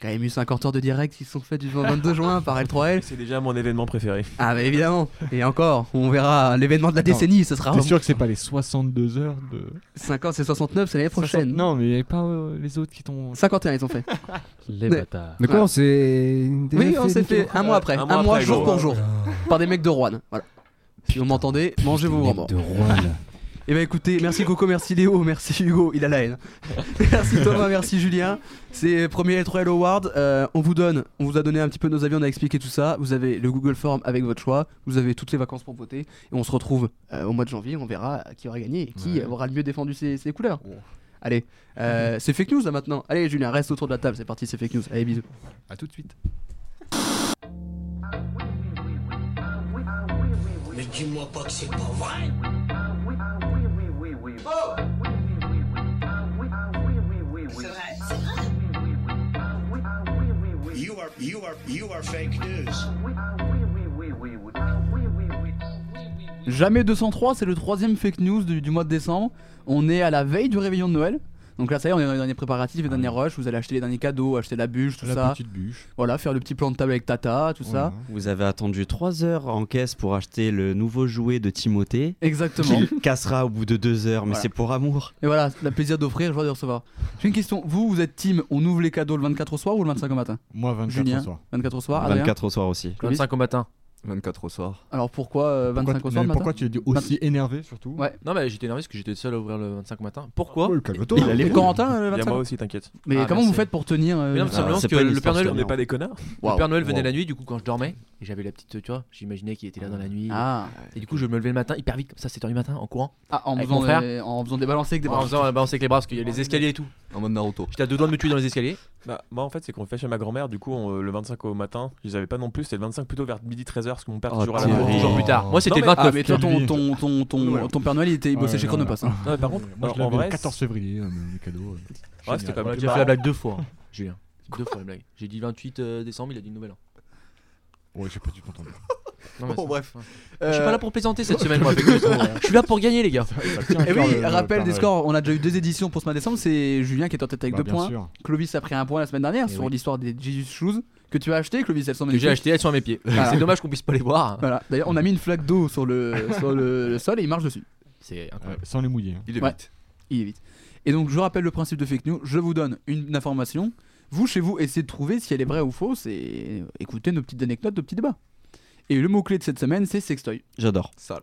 quand même eu 50 heures de direct qui se sont faits du 22 juin par L3L. C'est déjà mon événement préféré. Ah, bah évidemment. Et encore, on verra l'événement de la décennie. Ce sera T'es sûr que c'est pas les 62 heures de. 50, c'est 69, c'est l'année prochaine. 60 Non, mais il y avait pas euh, les autres qui t'ont. 51, ils ont fait. Les bâtards. De quoi on s'est. Oui, on s'est fait un mois après. Un Un mois après, jour gros. pour jour. Par des mecs de Rouen. Voilà. Puis vous m'entendez, mangez vos grands de Rouen. Et bah écoutez, merci Coco, merci Léo, merci Hugo, il a la haine. merci Thomas, merci Julien. C'est premier L3L Award. Euh, on vous donne, on vous a donné un petit peu nos avis, on a expliqué tout ça. Vous avez le Google Form avec votre choix. Vous avez toutes les vacances pour voter. Et on se retrouve euh, au mois de janvier. On verra qui aura gagné et qui Ouais. aura le mieux défendu ses, ses couleurs. Allez, euh, c'est fake news là maintenant. Allez Julien, reste autour de la table. C'est parti, c'est fake news. Allez, bisous. À tout de suite. Mais dis-moi pas que c'est pas vrai. C'est. You are, fake news. Jamais 203, c'est le troisième fake news du mois de décembre. On est à la veille du réveillon de Noël. Donc là, ça y est, on est dans les derniers préparatifs, les derniers rushs. Vous allez acheter les derniers cadeaux, acheter la bûche, tout La ça. petite bûche. Voilà, faire le petit plan de table avec Tata, tout ça. Vous avez attendu 3 heures en caisse pour acheter le nouveau jouet de Timothée. Exactement. Qui cassera au bout de 2 heures, mais Voilà. c'est pour amour. Et voilà, le plaisir d'offrir, joie de recevoir. J'ai une question. Vous, vous êtes team, on ouvre les cadeaux le 24 au soir ou le 25 au matin Moi, 24 Julien, au soir. 24 au soir. Adrien 24 au soir aussi. Clovis 25 au matin. 24 au soir. Alors pourquoi euh, 25 Pourquoi, au soir mais le pourquoi tu es aussi énervé surtout Ouais. Non, mais j'étais énervé parce que j'étais le seul à ouvrir le 25 au matin. Pourquoi calme-toi. Il a les Corentin euh, le Il y a 25 moi aussi, t'inquiète. Mais Ah, comment merci. vous faites pour tenir euh, Mais non, Ah, tout simplement c'est parce que une le histoire Père Noël, On n'est pas des connards. Waouh. le Père Noël venait Wow. la nuit, du coup, quand je dormais, et j'avais la petite, tu vois, j'imaginais qu'il était là dans la nuit. Ah, Et du coup, je me levais le matin hyper vite, comme ça, 7h du matin, en courant. Ah, en, Avec faisant mon frère. des, en faisant des balancés avec des En bras. faisant euh, balancer avec les bras, parce qu'il y a les escaliers et tout. En mode Naruto. J'étais à deux doigts de me tuer dans les escaliers. Bah, moi, en fait, c'est qu'on fait chez ma grand-mère. Du coup, on- le 25 au matin, ils avaient pas non plus. C'était le 25 plutôt vers midi 13h, parce que mon père Oh, toujours à la. Toujours plus tard. Moi, c'était le mais- 29. Ah, mais toi, ton, Quelle vie. ton, ton, ton, Voilà. ton Père Noël, il, était, il bossait Ouais, chez voilà. Chronopass. hein. Par contre, Moi, je en l'avais vrai, le 14 février, euh, les cadeaux. euh, Ouais, c'était quand même déjà fait la blague deux fois, hein, Julien. Deux fois la blague. J'ai dit 28 euh, décembre, il a dit une nouvelle. an. Ouais, j'ai pas du tout entendu. Non, mais Bon, c'est- bref. Je suis pas là pour plaisanter cette semaine, moi. avec. Je suis là pour gagner, les gars. Et oui, rappel des scores, on a déjà eu deux éditions pour ce mois de décembre. C'est Julien qui est en tête avec Bah, deux points. Clovis a pris un point la semaine dernière Eh sur oui. l'histoire des Jesus Shoes que tu as acheté. Clovis, elles sont Que j'ai magnifiques. acheté, elles sont à mes pieds. Voilà. C'est dommage qu'on puisse pas les voir. Voilà. D'ailleurs, on a mis une flaque d'eau sur le, sur le, le sol et il marche dessus. C'est incroyable. sans les mouiller. hein. Il est Ouais. vite. Il est vite. Et donc, je rappelle le principe de fake news. Je vous donne une information. Vous, chez vous, essayez de trouver si elle est vraie ou fausse et écoutez nos petites anecdotes, nos petits débats. Et le mot-clé de cette semaine, c'est sextoy. J'adore. Sale.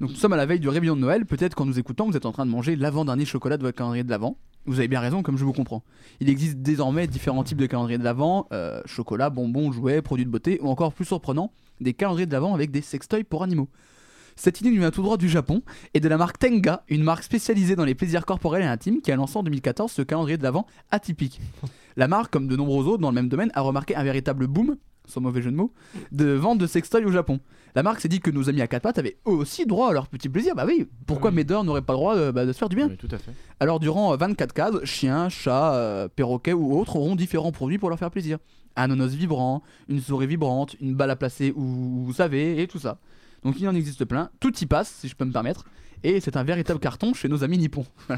Donc nous sommes à la veille du réveillon de Noël, peut-être qu'en nous écoutant, vous êtes en train de manger l'avant-dernier chocolat de votre calendrier de l'avant. Vous avez bien raison, comme je vous comprends. Il existe désormais différents types de calendriers de l'avant, euh, chocolat, bonbons, jouets, produits de beauté, ou encore plus surprenant, des calendriers de l'avant avec des sextoys pour animaux. Cette idée nous vient tout droit du Japon et de la marque Tenga, une marque spécialisée dans les plaisirs corporels et intimes qui a lancé en 2014 ce calendrier de l'avant atypique. La marque, comme de nombreux autres dans le même domaine, a remarqué un véritable boom, sans mauvais jeu de mots, de vente de sextoys au Japon. La marque s'est dit que nos amis à quatre pattes avaient eux aussi droit à leur petit plaisir. Bah oui, pourquoi Médor n'aurait pas le droit euh, bah, de se faire du bien Oui, tout à fait. Alors durant euh, 24 cases, chiens, chats, euh, perroquets ou autres auront différents produits pour leur faire plaisir. Un ananas vibrant, une souris vibrante, une balle à placer où vous savez, et tout ça. Donc il en existe plein, tout y passe si je peux me permettre, et c'est un véritable carton chez nos amis nippons.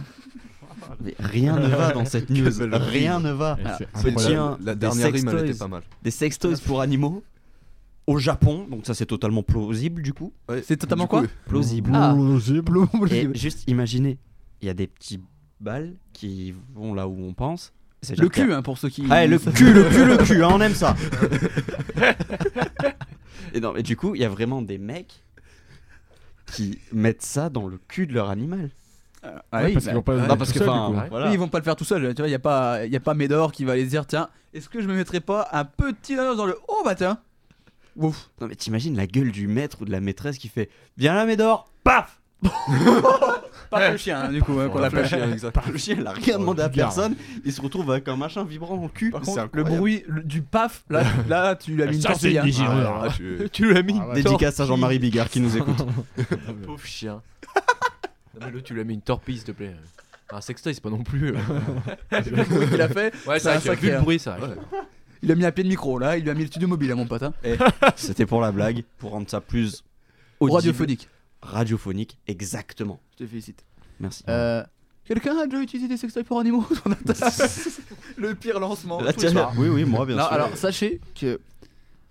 Mais rien ne va dans cette news. Rien ne va. Ah, c'est Ce incroyable. tien, La des dernière rime, elle était pas mal. Des sextoys pour animaux au Japon, donc ça c'est totalement plausible du coup. C'est totalement coup, quoi Plausible. Ah. Et juste imaginez, il y a des petits balles qui vont là où on pense. C'est Le cul, hein, pour ceux qui. Ah, le cul, le cul, le cul, hein, on aime ça. et non, mais du coup, il y a vraiment des mecs qui mettent ça dans le cul de leur animal. Ah oui, parce bah, qu'ils vont pas Non, le parce que tout seul, enfin, du coup. voilà. Oui, ils vont pas le faire tout seul, tu vois, il y a pas y a pas Médor qui va aller dire tiens, est-ce que je me mettrais pas un petit ananas dans le oh bah tiens. Ouf. Non, mais t'imagines la gueule du maître ou de la maîtresse qui fait Viens là, Médor Paf Pas le chien hein, du coup hein, qu'on l'appelle. le chien, exact. Le chien, il a rien demandé à personne. Il se retrouve avec un machin vibrant au cul. Par contre, le bruit le- du paf, là, là tu lui as mis une Ça, tortille. c'est hein. une. Ah, tu- Tu l'as mis. Ah ouais. Dédicace à Jean-Marie Bigard qui nous écoute. Pauvre chien. Non, mais là, tu lui as mis une torpille, s'il te plaît. Un sextoy, c'est pas non plus. euh, Le bruit qu'il a fait, Ouais, C'est c'est un vrai qu'il a sacré, vu le hein. bruit, ça. ouais. il a mis un pied de micro là, il lui a mis le studio mobile à mon pote. Hein. C'était pour la blague, pour rendre ça plus audible. Radiophonique. Radiophonique, exactement. Je te félicite. Merci. Euh, Quelqu'un a déjà utilisé des sextoys pour animaux. Le pire lancement. Les tiens, soirs. oui, oui, moi, bien Non, sûr. alors sachez que.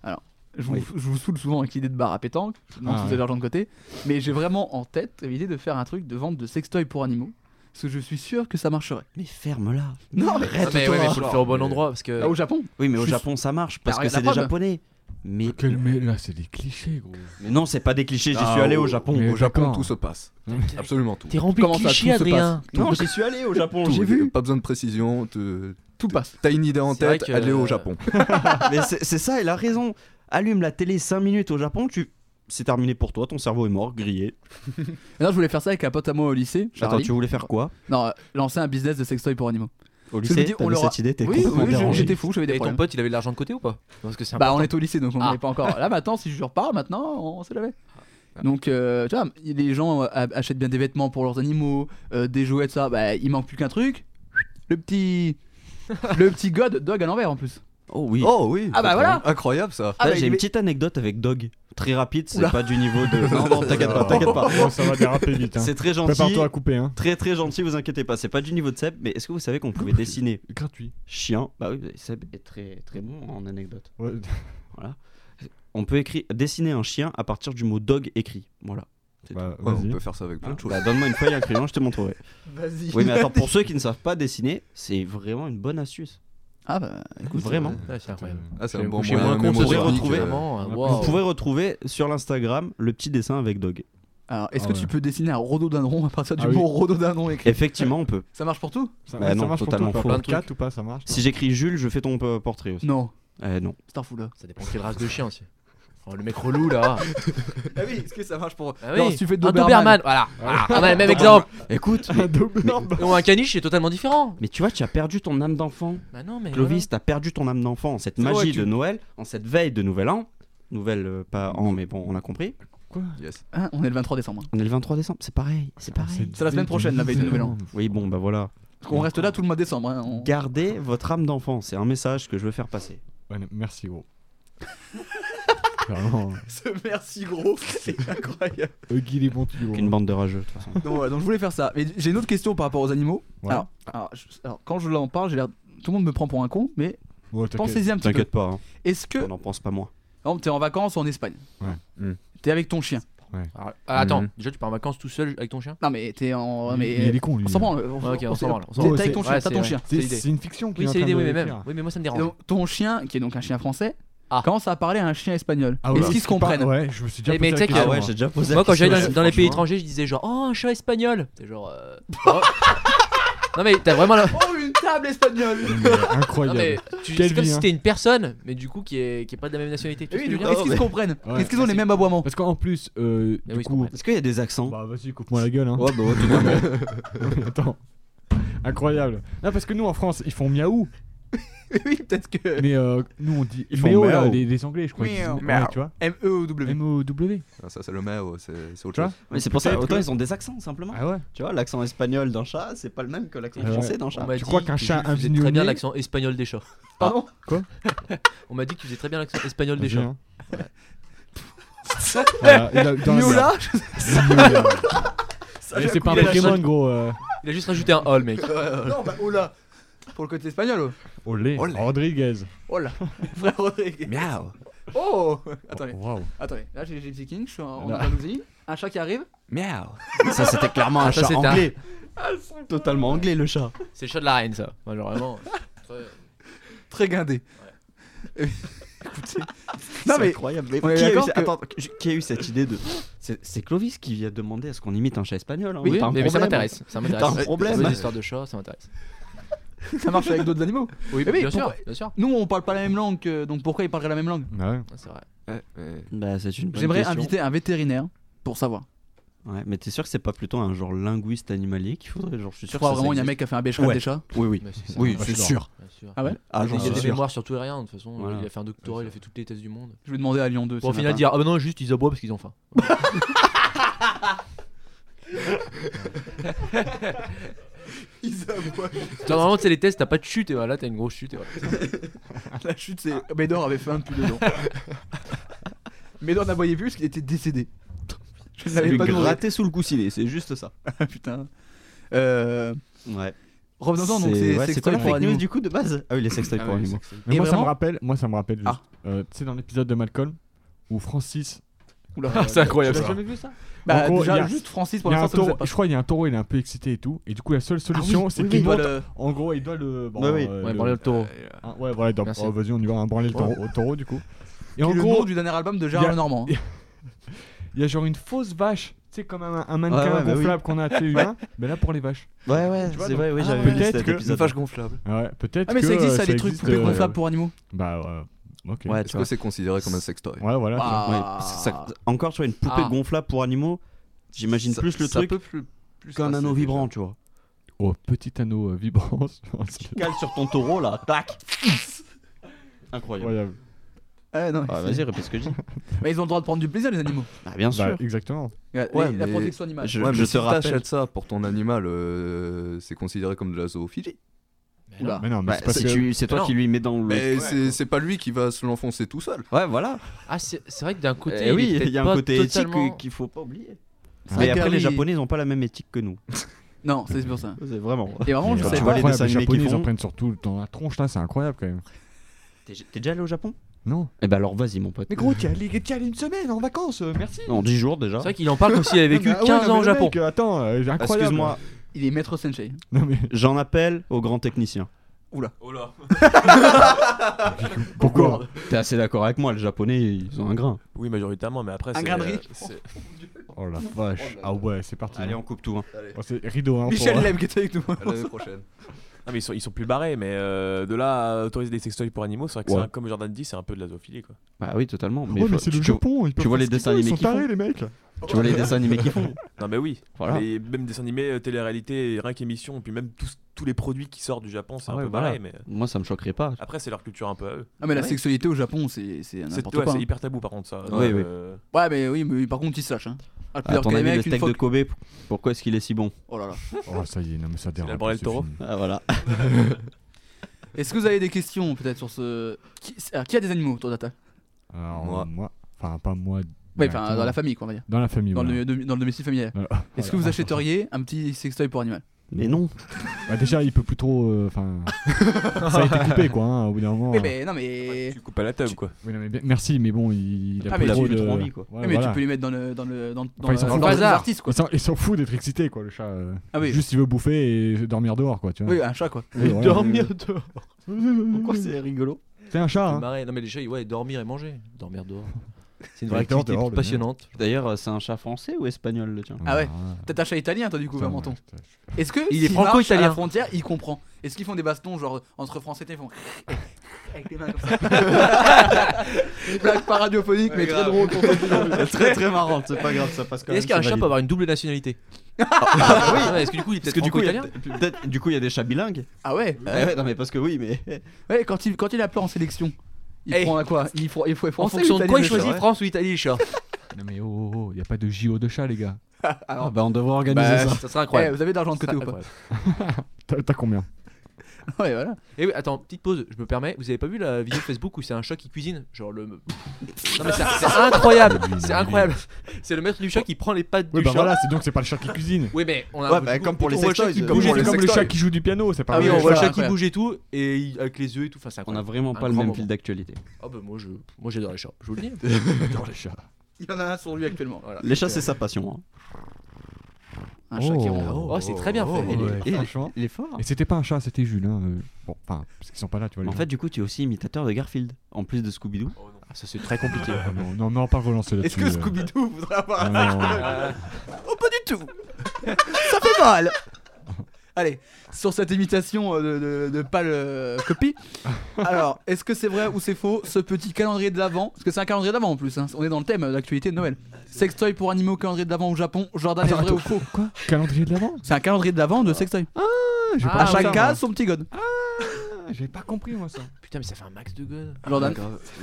Alors, je vous, Oui. je vous saoule souvent avec l'idée de bar à pétanque. Demande Ah si vous avez l'argent de côté. Mais j'ai vraiment en tête l'idée de faire un truc de vente de sextoys pour animaux. Parce que je suis sûr que ça marcherait. Mais ferme-la. Non, mais Ah, mais ouais, mais faut le faire au bon endroit parce que. Là, au Japon. Oui, mais au suis- Japon, ça marche parce que c'est des japonais. Mais, Quel- Mais là, c'est des clichés, gros. mais non, c'est pas des clichés. J'y Ah, suis allé au- Japon. mais Au Japon, tout se passe. Absolument tout. T'es rempli Comment de clichés, Adrien. Non, j'y suis allé au Japon. J'ai vu. Pas besoin de précision. te- Tout passe. T'as une idée en tête, que- allez au Japon. mais c'est c'est ça, il a raison. Allume la télé 5 minutes au Japon, tu. C'est terminé pour toi, ton cerveau est mort, grillé. Et non, je voulais faire ça avec un pote à moi au lycée. Attends, tu voulais faire quoi? Non, euh, lancer un business de sextoy pour animaux. Au lycée dis, on T'avais l'aura- cette idée, t'es Oui, complètement oui, je- dérangé. j'étais fou, j'avais des Et ton problèmes. pote, il avait de l'argent de côté ou pas? Parce que c'est Bah, on important. est au lycée donc on Ah. n'est pas encore. Là maintenant, si je repars maintenant, on sait jamais. Donc, euh, tu vois, les gens euh, achètent bien des vêtements pour leurs animaux, euh, des jouets, de ça. Bah, il manque plus qu'un truc. Le petit. le petit god dog à l'envers en plus. Oh oui. Oh oui. Ah bah voilà. Incroyable ça. Ah Là, bah, j'ai il une petite anecdote avec Dog. Très rapide, c'est Oula. pas du niveau de. Non, non, t'inquiète pas, t'inquiète pas. Ça va déraper vite. Hein. C'est très gentil. Prépare-toi à couper. Hein. Très très gentil, vous inquiétez pas. C'est pas du niveau de Seb, mais est-ce que vous savez qu'on pouvait dessiner Gratuit. chien Bah oui, Seb est très très bon en anecdote. Ouais. On peut écrire, dessiner un chien à partir du mot dog écrit. Voilà. Bah, Ouais, on vas-y. peut faire ça avec plein de choses. Bah, donne-moi une feuille et un crayon, je te montrerai. Vas-y. Oui, mais attends, pour ceux qui ne savent pas dessiner, c'est vraiment une bonne astuce. Ah bah, écoute. Vraiment. C'est incroyable. Ah, c'est Je vais un bon moyen retrouver- Vraiment, hein, Vous pourrez retrouver sur l'Instagram le petit dessin avec Dog. Alors, est-ce Ah que ouais. tu peux dessiner un rhododendron à partir du Ah oui. mot rhododendron écrit Effectivement, on peut. Ça marche pour tout Ça, Bah ouais, non, ça marche pour totalement toi, faux. pas Plein de pour 4 ou pas, ça marche. Si j'écris Jules, je fais ton euh, portrait aussi. Non, Euh, non. Starful là. Ça dépend quelle race de chien aussi. Oh, le mec relou là. Ah oui, est-ce que ça marche pour. Ah Non, oui. si tu fais un Doberman. Doberman, voilà. voilà. Ah, ouais, même exemple. Écoute, Un Doberman. Ou un caniche, c'est totalement différent. mais tu vois, tu as perdu ton âme d'enfant. Bah non, mais. Clovis, t'as perdu ton âme d'enfant en cette magie vrai, tu- de Noël, en cette veille de Nouvel An. Nouvelle, euh, pas an, mais bon, on a compris. Yes. Hein, on est le 23 décembre. On est le 23 décembre, c'est pareil, c'est pareil. C'est la semaine prochaine, la veille de Nouvel An. Oui, bon, bah voilà. Parce qu'on reste là tout le mois de décembre. hein, on- Gardez votre âme d'enfant, c'est un message que je veux faire passer. Ouais, non, merci, gros. Vraiment. Ce merci gros, c'est incroyable. Huggy les bons tuyaux. Qu'une bande de rageux, de toute façon. Donc, je voulais faire ça. Mais j'ai une autre question par rapport aux animaux. Ouais. Alors, alors, je- alors, quand je l'en parle, j'ai l'air. Tout le monde me prend pour un con, mais Ouais, t'inquiète. pensez-y un petit peu. T'inquiète pas, hein. Est-ce que, on n'en pense pas moins. par exemple, t'es en vacances en Espagne Ouais. Mm. T'es avec ton chien. Alors, ah, attends, Mhm. déjà tu pars en vacances tout seul avec ton chien? Non, mais t'es en. Il- mais... il est con, lui. On s'en ok, on s'en branle, on s'en T'es branle. t'es avec ton chien, c'est t'as ton vrai. chien. C'est c'est l'idée. c'est une fiction qui Oui, c'est l'idée, oui, mais même. écrire. Oui, mais moi ça me dérange. Donc, ton chien, qui est donc un chien français, Ah. commence à parler à un chien espagnol. Ah ouais, Est-ce qu'ils se comprennent parle- Ouais, je me suis déjà Eh, posé mais la tu sais que- question, Ah ouais, j'ai déjà posé Moi, la quand j'allais question, dans, dans les pays franchement. étrangers, je disais genre, oh, un chat espagnol. C'est genre. euh, oh. non, mais t'as vraiment la. Oh, une table espagnole Mais Non, Incroyable. mais tu- Quelle c'est comme vie, si hein. c'était une personne, mais du coup qui est, qui est pas de la même nationalité. Tu vois Oui, ce que du je coup, veux est-ce qu'ils se comprennent? Ouais. Est-ce qu'ils ont Ah, les mêmes aboiements? Parce qu'en plus, euh, Mais du oui, ils se coup. comprennent. Est-ce qu'il y a des accents? Bah vas-y, coupe-moi la gueule. Hein. Ouais, bah ouais, totalement. Attends. Incroyable. Non, parce que nous en France, ils font miaou. oui, peut-être que. Mais euh, nous on dit Ils font Méo, là, les, les Anglais, je crois. qu'ils ouais, tu vois. M-E-O-W. M-O-W. Ah, ça, c'est le méo, c'est c'est autre Tu vois chose. Mais c'est pour ça, Peut-être autant que- ils ont des accents simplement. Ah ouais Tu vois, l'accent espagnol d'un chat, c'est pas le même que l'accent Ouais. français d'un chat. On m'a Tu dit crois qu'un que chat Jules faisait très bien l'accent espagnol des chats. Pardon Quoi On m'a dit que tu faisais très bien l'accent espagnol des chats. hein. Voilà, il a- dans la- Miola Miola. Ça, Eh, j'ai C'est pas un coupé la Pokémon, gros. euh. Il a juste rajouté un hall, mec. Non, bah, oh là Pour le côté espagnol, oh. Olé. Olé. Rodriguez. Oh là Frère Rodrigue. Miaou. Oh Attendez, Waouh. attendez. Là, j'ai Gypsy King, je suis en Là. Andalousie. Un chat qui arrive. Miaou. Ça c'était clairement un Ah, ça, chat un- anglais. Totalement anglais le chat. C'est le chat de la reine, ça. Moi, genre, vraiment. Très guindé. Écoutez. Non, mais. incroyable. Mais on est qui, a eu, d'accord ce- que- attends, qui a eu cette idée de C'est c'est Clovis qui a demandé à ce qu'on imite un chat espagnol. hein. Oui, T'as un mais, mais ça problème. m'intéresse. Ça T'as m'intéresse. un problème. Les histoires de chats, ça m'intéresse. Ça marche avec d'autres animaux. Oui, Mais oui, bien sûr, pourquoi- bien sûr. Nous, on parle pas la même langue, que- donc pourquoi ils parleraient la même langue Ah ouais. Ouais, C'est vrai. Ouais, mais- Bah, c'est une bonne J'aimerais question. inviter un vétérinaire pour savoir. Ouais, mais t'es sûr que c'est pas plutôt un genre linguiste animalier qu'il faudrait? Genre je suis Tu sûr crois que ça, vraiment ça il y a un existe. mec qui a fait un bécherel Ouais. des chats Oui oui. Mais c'est ça. Oui, Moi, c'est je sûr. Bien sûr. Ah ouais Ah, il y a des suis sûr. mémoires sur tout et rien, de toute façon. Voilà. Il a fait un doctorat, il a fait toutes les thèses du monde. Je vais demander à Lyon 2. Pour au final matin. dire Ah bah non, juste ils aboient parce qu'ils ont faim. Genre, Normalement, c'est les tests, t'as pas de chute et voilà, t'as une grosse chute et voilà. La chute, c'est. Médor avait faim depuis deux ans. Médor n'aboyait plus parce qu'il était décédé. Je n'avais lui pas gratté sous le coussinet, c'est juste ça. Ah, Putain. Euh. Ouais. Revenons-en donc, c'est ouais, quoi la fake news du coup de base? Ah oui, les sextoys Ah pour oui, animaux. Mais Et moi, ça me rappelle, moi, ça me rappelle juste. Ah. euh, tu sais, dans l'épisode de Malcolm, où Francis. Oula. c'est incroyable ça. jamais vu ça Bah, gros, déjà, il y a- juste Francis pour l'instant, je crois qu'il y a un taureau, il est un peu excité et tout. Et du coup, la seule solution, c'est oui, qu'il il doit le- En gros, il doit le. bon, Ouais, oui. euh, Ouais, le- branler le taureau. Ah, ouais, voilà, il doit- Merci. oh, vas-y, on y va, branler le taureau, au taureau du coup. Et Qui en le gros, nom du dernier album de Gérard Lenormand. il y a genre une fausse vache. Tu sais, comme un, un mannequin Ouais, ouais, bah gonflable qu'on a, sais, humain. Mais là, pour les vaches. Ouais ouais, c'est vrai, oui, Ah, j'avais Peut-être que- épisode. vache gonflable. Ouais, peut-être. Ah, mais ça que, existe, euh, ça, les trucs euh, gonflables pour animaux. Bah, ouais. Ouais, Est-ce tu que vois. c'est considéré comme un sextoy Ouais, voilà. tu. Ah. Ouais, ça- encore tu vois une poupée Ah. gonflable pour animaux, j'imagine Ça- plus le ça truc peut plus- plus qu'un anneau déjà. vibrant, tu vois. Oh, petit anneau euh, vibrant. Cale sur ton taureau là, tac. Incroyable. Incroyable. Ah, non, Ah, Vas-y, répète ce que je dis. Mais ils ont le droit de prendre du plaisir, les animaux. Ah, bien sûr. Bah, exactement. Ouais, Ouais, la protection animale. Je- Ouais, mais je si te rappelle- ça pour ton animal, euh, c'est considéré comme de la zoophilie. Oula. Mais non, mais Bah, c'est parce si que- tu- c'est toi Non. qui lui mets dans le. Mais c'est c'est pas lui qui va se l'enfoncer tout seul. Ouais, voilà. Ah, c'est c'est vrai que d'un côté, Eh oui, il, est il y a peut-être un pas côté éthique qu'il faut pas oublier. C'est Mais vrai après, que les Japonais, ils ont pas la même éthique que nous. Non, c'est pour ça. C'est vraiment. Et vraiment, je Mais, sais tu euh, vois pas. les incroyable, dessins animés Japonais, ils en font. prennent surtout dans la tronche là, c'est incroyable quand même. T'es t'es déjà allé au Japon? Non. Eh ben alors vas-y, mon pote. Mais gros, tu allé une semaine en vacances, euh, merci. En 10 jours déjà. C'est vrai qu'il en parle comme s'il avait vécu Ah ouais, 15 non, ans mais au le Japon. mec, euh, attends, euh, incroyable. Excuse-moi, Il est maître Sensei. Non mais j'en appelle au grand technicien. Oh là. pourquoi T'es assez d'accord avec moi, les Japonais, ils ont un grain. Oui, majoritairement, mais après. Un c'est, grain de euh, riz. c'est- Oh la vache. Ah ouais, c'est parti. Allez, on coupe tout. Hein. Oh, c'est rideau hein. Michel pour- Lem qui est avec nous. À l'année prochaine. Non, mais ils sont, ils sont plus barrés, mais euh, de là à autoriser des sextoys pour animaux, c'est vrai que Ouais. c'est un- comme Jordan dit, c'est un peu de la zoophilie quoi. Bah oui, totalement. Ouais, mais faut- c'est tu, le Japon, ils peuvent tu vois faire les ce qu'ils dessins veulent, animés Ils sont qu'ils font. tarés les mecs. tu vois les dessins animés qu'ils font. Non, mais oui. Voilà. Et même des animés, euh, télé-réalité, rien qu'émission, et puis même tous, tous les produits qui sortent du Japon, c'est Ah un ouais, peu voilà. pareil, mais Moi, ça me choquerait pas. après, c'est leur culture un peu à eux. Ah, mais la Ouais. sexualité au Japon, c'est c'est C'est n'importe ouais, quoi. c'est hein. hyper tabou par contre, ça. Oui, oui. Euh, Ouais, mais oui, mais par contre, ils se lâchent. Hein. Ah, À ton avis, le steak de Kobe, pourquoi est-ce qu'il est si bon Oh là là. Oh ça y est, non mais ça Il a le taureau. Ah voilà. Est-ce que vous avez des questions peut-être sur ce. Qui, alors, qui a des animaux autour Alors Moi. moi, enfin pas moi. Ouais, enfin, dans la famille, quoi, on va dire. Dans la famille. Dans voilà. le, dans le domicile familial. Voilà. Est-ce que vous achèteriez un petit sextoy pour animal? Mais non. Bah, déjà, il peut plus trop. euh, Enfin, ça a été coupé quoi. hein, au bout d'un moment. Oui, euh. mais non, mais. Tu coupes à la tube quoi. Oui, non, mais bien- merci, mais bon, il, il a Ah, plus mais trop il a plus de. trop envie, quoi. Ouais, Oui, mais voilà. tu peux les mettre dans le dans le dans, dans Enfin, dans les Bazar. artistes quoi. Il s'en- fout d'être excité quoi, le chat. euh, Ah oui. Juste il veut bouffer et dormir dehors quoi, tu vois. Oui, un chat quoi. Oui. Dormir dehors. Pourquoi c'est rigolo C'est un chat. Hein. Non, mais les chats, ouais, dormir et manger. Dormir dehors. C'est une vraie activité dehors, passionnante. D'ailleurs, c'est un chat français ou espagnol le tien Ah ouais. Peut-être un chat italien, toi, du coup, ouais, putain, Est-ce que Il est franco-italien. à la frontière, il comprend Est-ce qu'ils font des bastons genre entre français et ils font avec les mains comme ça. Une blague pas radiophonique, mais très drôle. Très très marrante, c'est pas grave, ça passe quand même. est-ce qu'un chat peut avoir une double nationalité Ah, oui. Ouais, Est-ce que du coup il est peut-être que du coup, il y a- franco-italien peut-être- du coup, il y a des chats bilingues. Ah ouais non, mais parce que oui, mais. Ouais, quand il, quand il est appelé en sélection, il Eh. prend à quoi Il faut, il faut En français, fonction de quoi il italien, choisit France ou Italie, le chat Non mais oh, oh, oh, y a pas de JO de chat les gars. Alors, Ah, bah, on devrait organiser Bah, ça. Ça serait eh, incroyable. vous avez de l'argent de côté ou pas t'as combien? Ouais, voilà. Et oui, attends, petite pause, je me permets. Vous avez pas vu la vidéo Facebook où c'est un chat qui cuisine? Genre le. Non mais c'est c'est incroyable C'est incroyable C'est le maître du chat qui prend les pattes Oui du bah chat. voilà, c'est donc c'est pas le chat qui cuisine. Oui, mais on a. Ouais, bah, comme pour les on voit le chat sextoys, qui comme bouge et le chat qui joue du piano, c'est pas Ah oui, on voit le chat qui bouge et tout, et il- avec les yeux et tout. Enfin, c'est On a incroyable. vraiment pas le même fil d'actualité. Ah bah moi je, moi j'adore les chats. Je vous le dis. J'adore les chats. Il y en a un sur lui actuellement. Voilà. Les chats, c'est sa passion. hein. Un chat qui Oh. ronfle. Oh, c'est très bien fait. Oh, Il est- ouais, il est- franchement. il est fort. Et c'était pas un chat, c'était Jules. Hein. euh, Bon, enfin, parce qu'ils sont pas là, tu vois. Mais en les fait, du coup, tu es aussi imitateur de Garfield, en plus de Scooby-Doo. Ah, ça c'est très compliqué. Ah, non, non, non, pas relancer Est-ce là-dessus. que euh. Scooby-Doo voudrait avoir Non, un non. Oh, pas du tout Ça fait mal Allez, sur cette imitation euh, de, de, de pâle euh, copie. Alors, est-ce que c'est vrai ou c'est faux ce petit calendrier de l'avant? Parce que c'est un calendrier d'avant en plus, hein. on est dans le thème d'actualité de Noël. Sextoy pour animer au calendrier de l'avant au Japon. Jordan, est Attends, vrai ou faux Quoi Calendrier de l'avant C'est un calendrier de l'avant de Sextoy. J'ai à pas chaque ça, case, moi. son petit god. Ah, J'avais pas compris moi ça. Putain, mais ça fait un max de gueule. Jordan,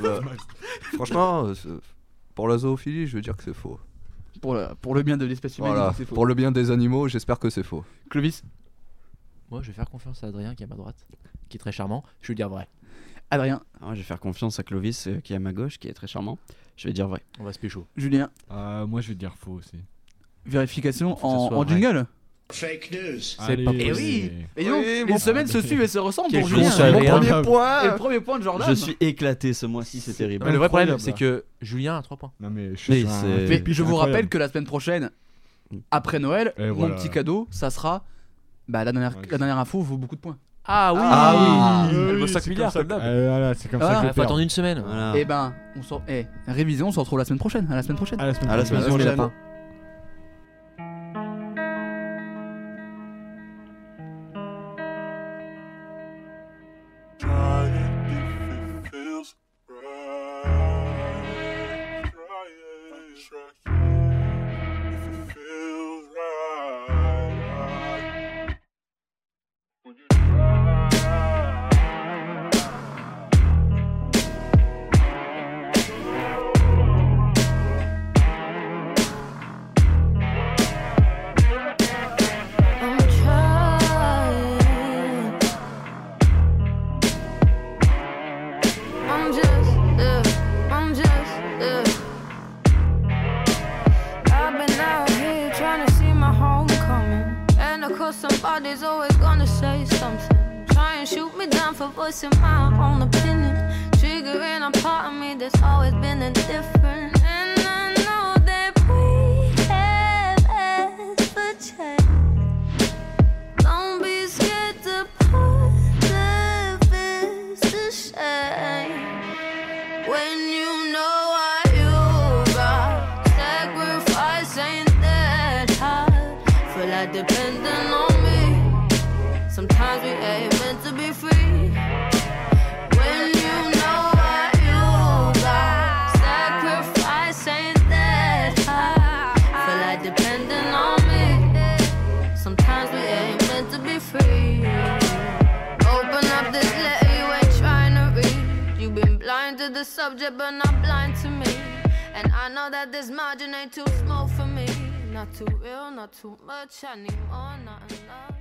Bah, franchement, euh, pour la zoophilie, je veux dire que c'est faux. pour le, pour le bien de l'espèce humaine, Voilà, c'est faux. pour le bien des animaux, j'espère que c'est faux. Clovis, Moi je vais faire confiance à Adrien qui est à ma droite, qui est très charmant. Je vais dire vrai. Adrien, Ah, je vais faire confiance à Clovis, euh, qui est à ma gauche, qui est très charmant. Je vais dire vrai. On va se pécho. Julien, Euh, moi je vais dire faux aussi. vérification Faut que ce en, soit en vrai. jingle. Fake news. C'est Allez. pas Eh possible. oui Et donc, Oui, les mon- semaines se suivent et se ressemblent Quel pour con, Julien. ça, Mon Adrien. premier Premier point Et le premier point de Jordan. Je suis éclaté ce mois-ci, c'est terrible. Mais le vrai problème, c'est que Julien a 3 points. Non mais je Mais suis sur un c'est- Mais je vous incroyable. rappelle que la semaine prochaine, après Noël, Et mon voilà. petit cadeau, ça sera. Bah, la dernière, la dernière info vaut beaucoup de points. Ah oui Ah oui. Elle vaut Oui, 5 c'est milliards comme d'hab. Euh, voilà, c'est comme Voilà. ça que Il je faut perds. attendre une semaine. Voilà. Et ben, on sort. Eh, révision, on se retrouve la semaine prochaine. À la semaine prochaine. À la semaine À la semaine prochaine. Too much anymore, not enough.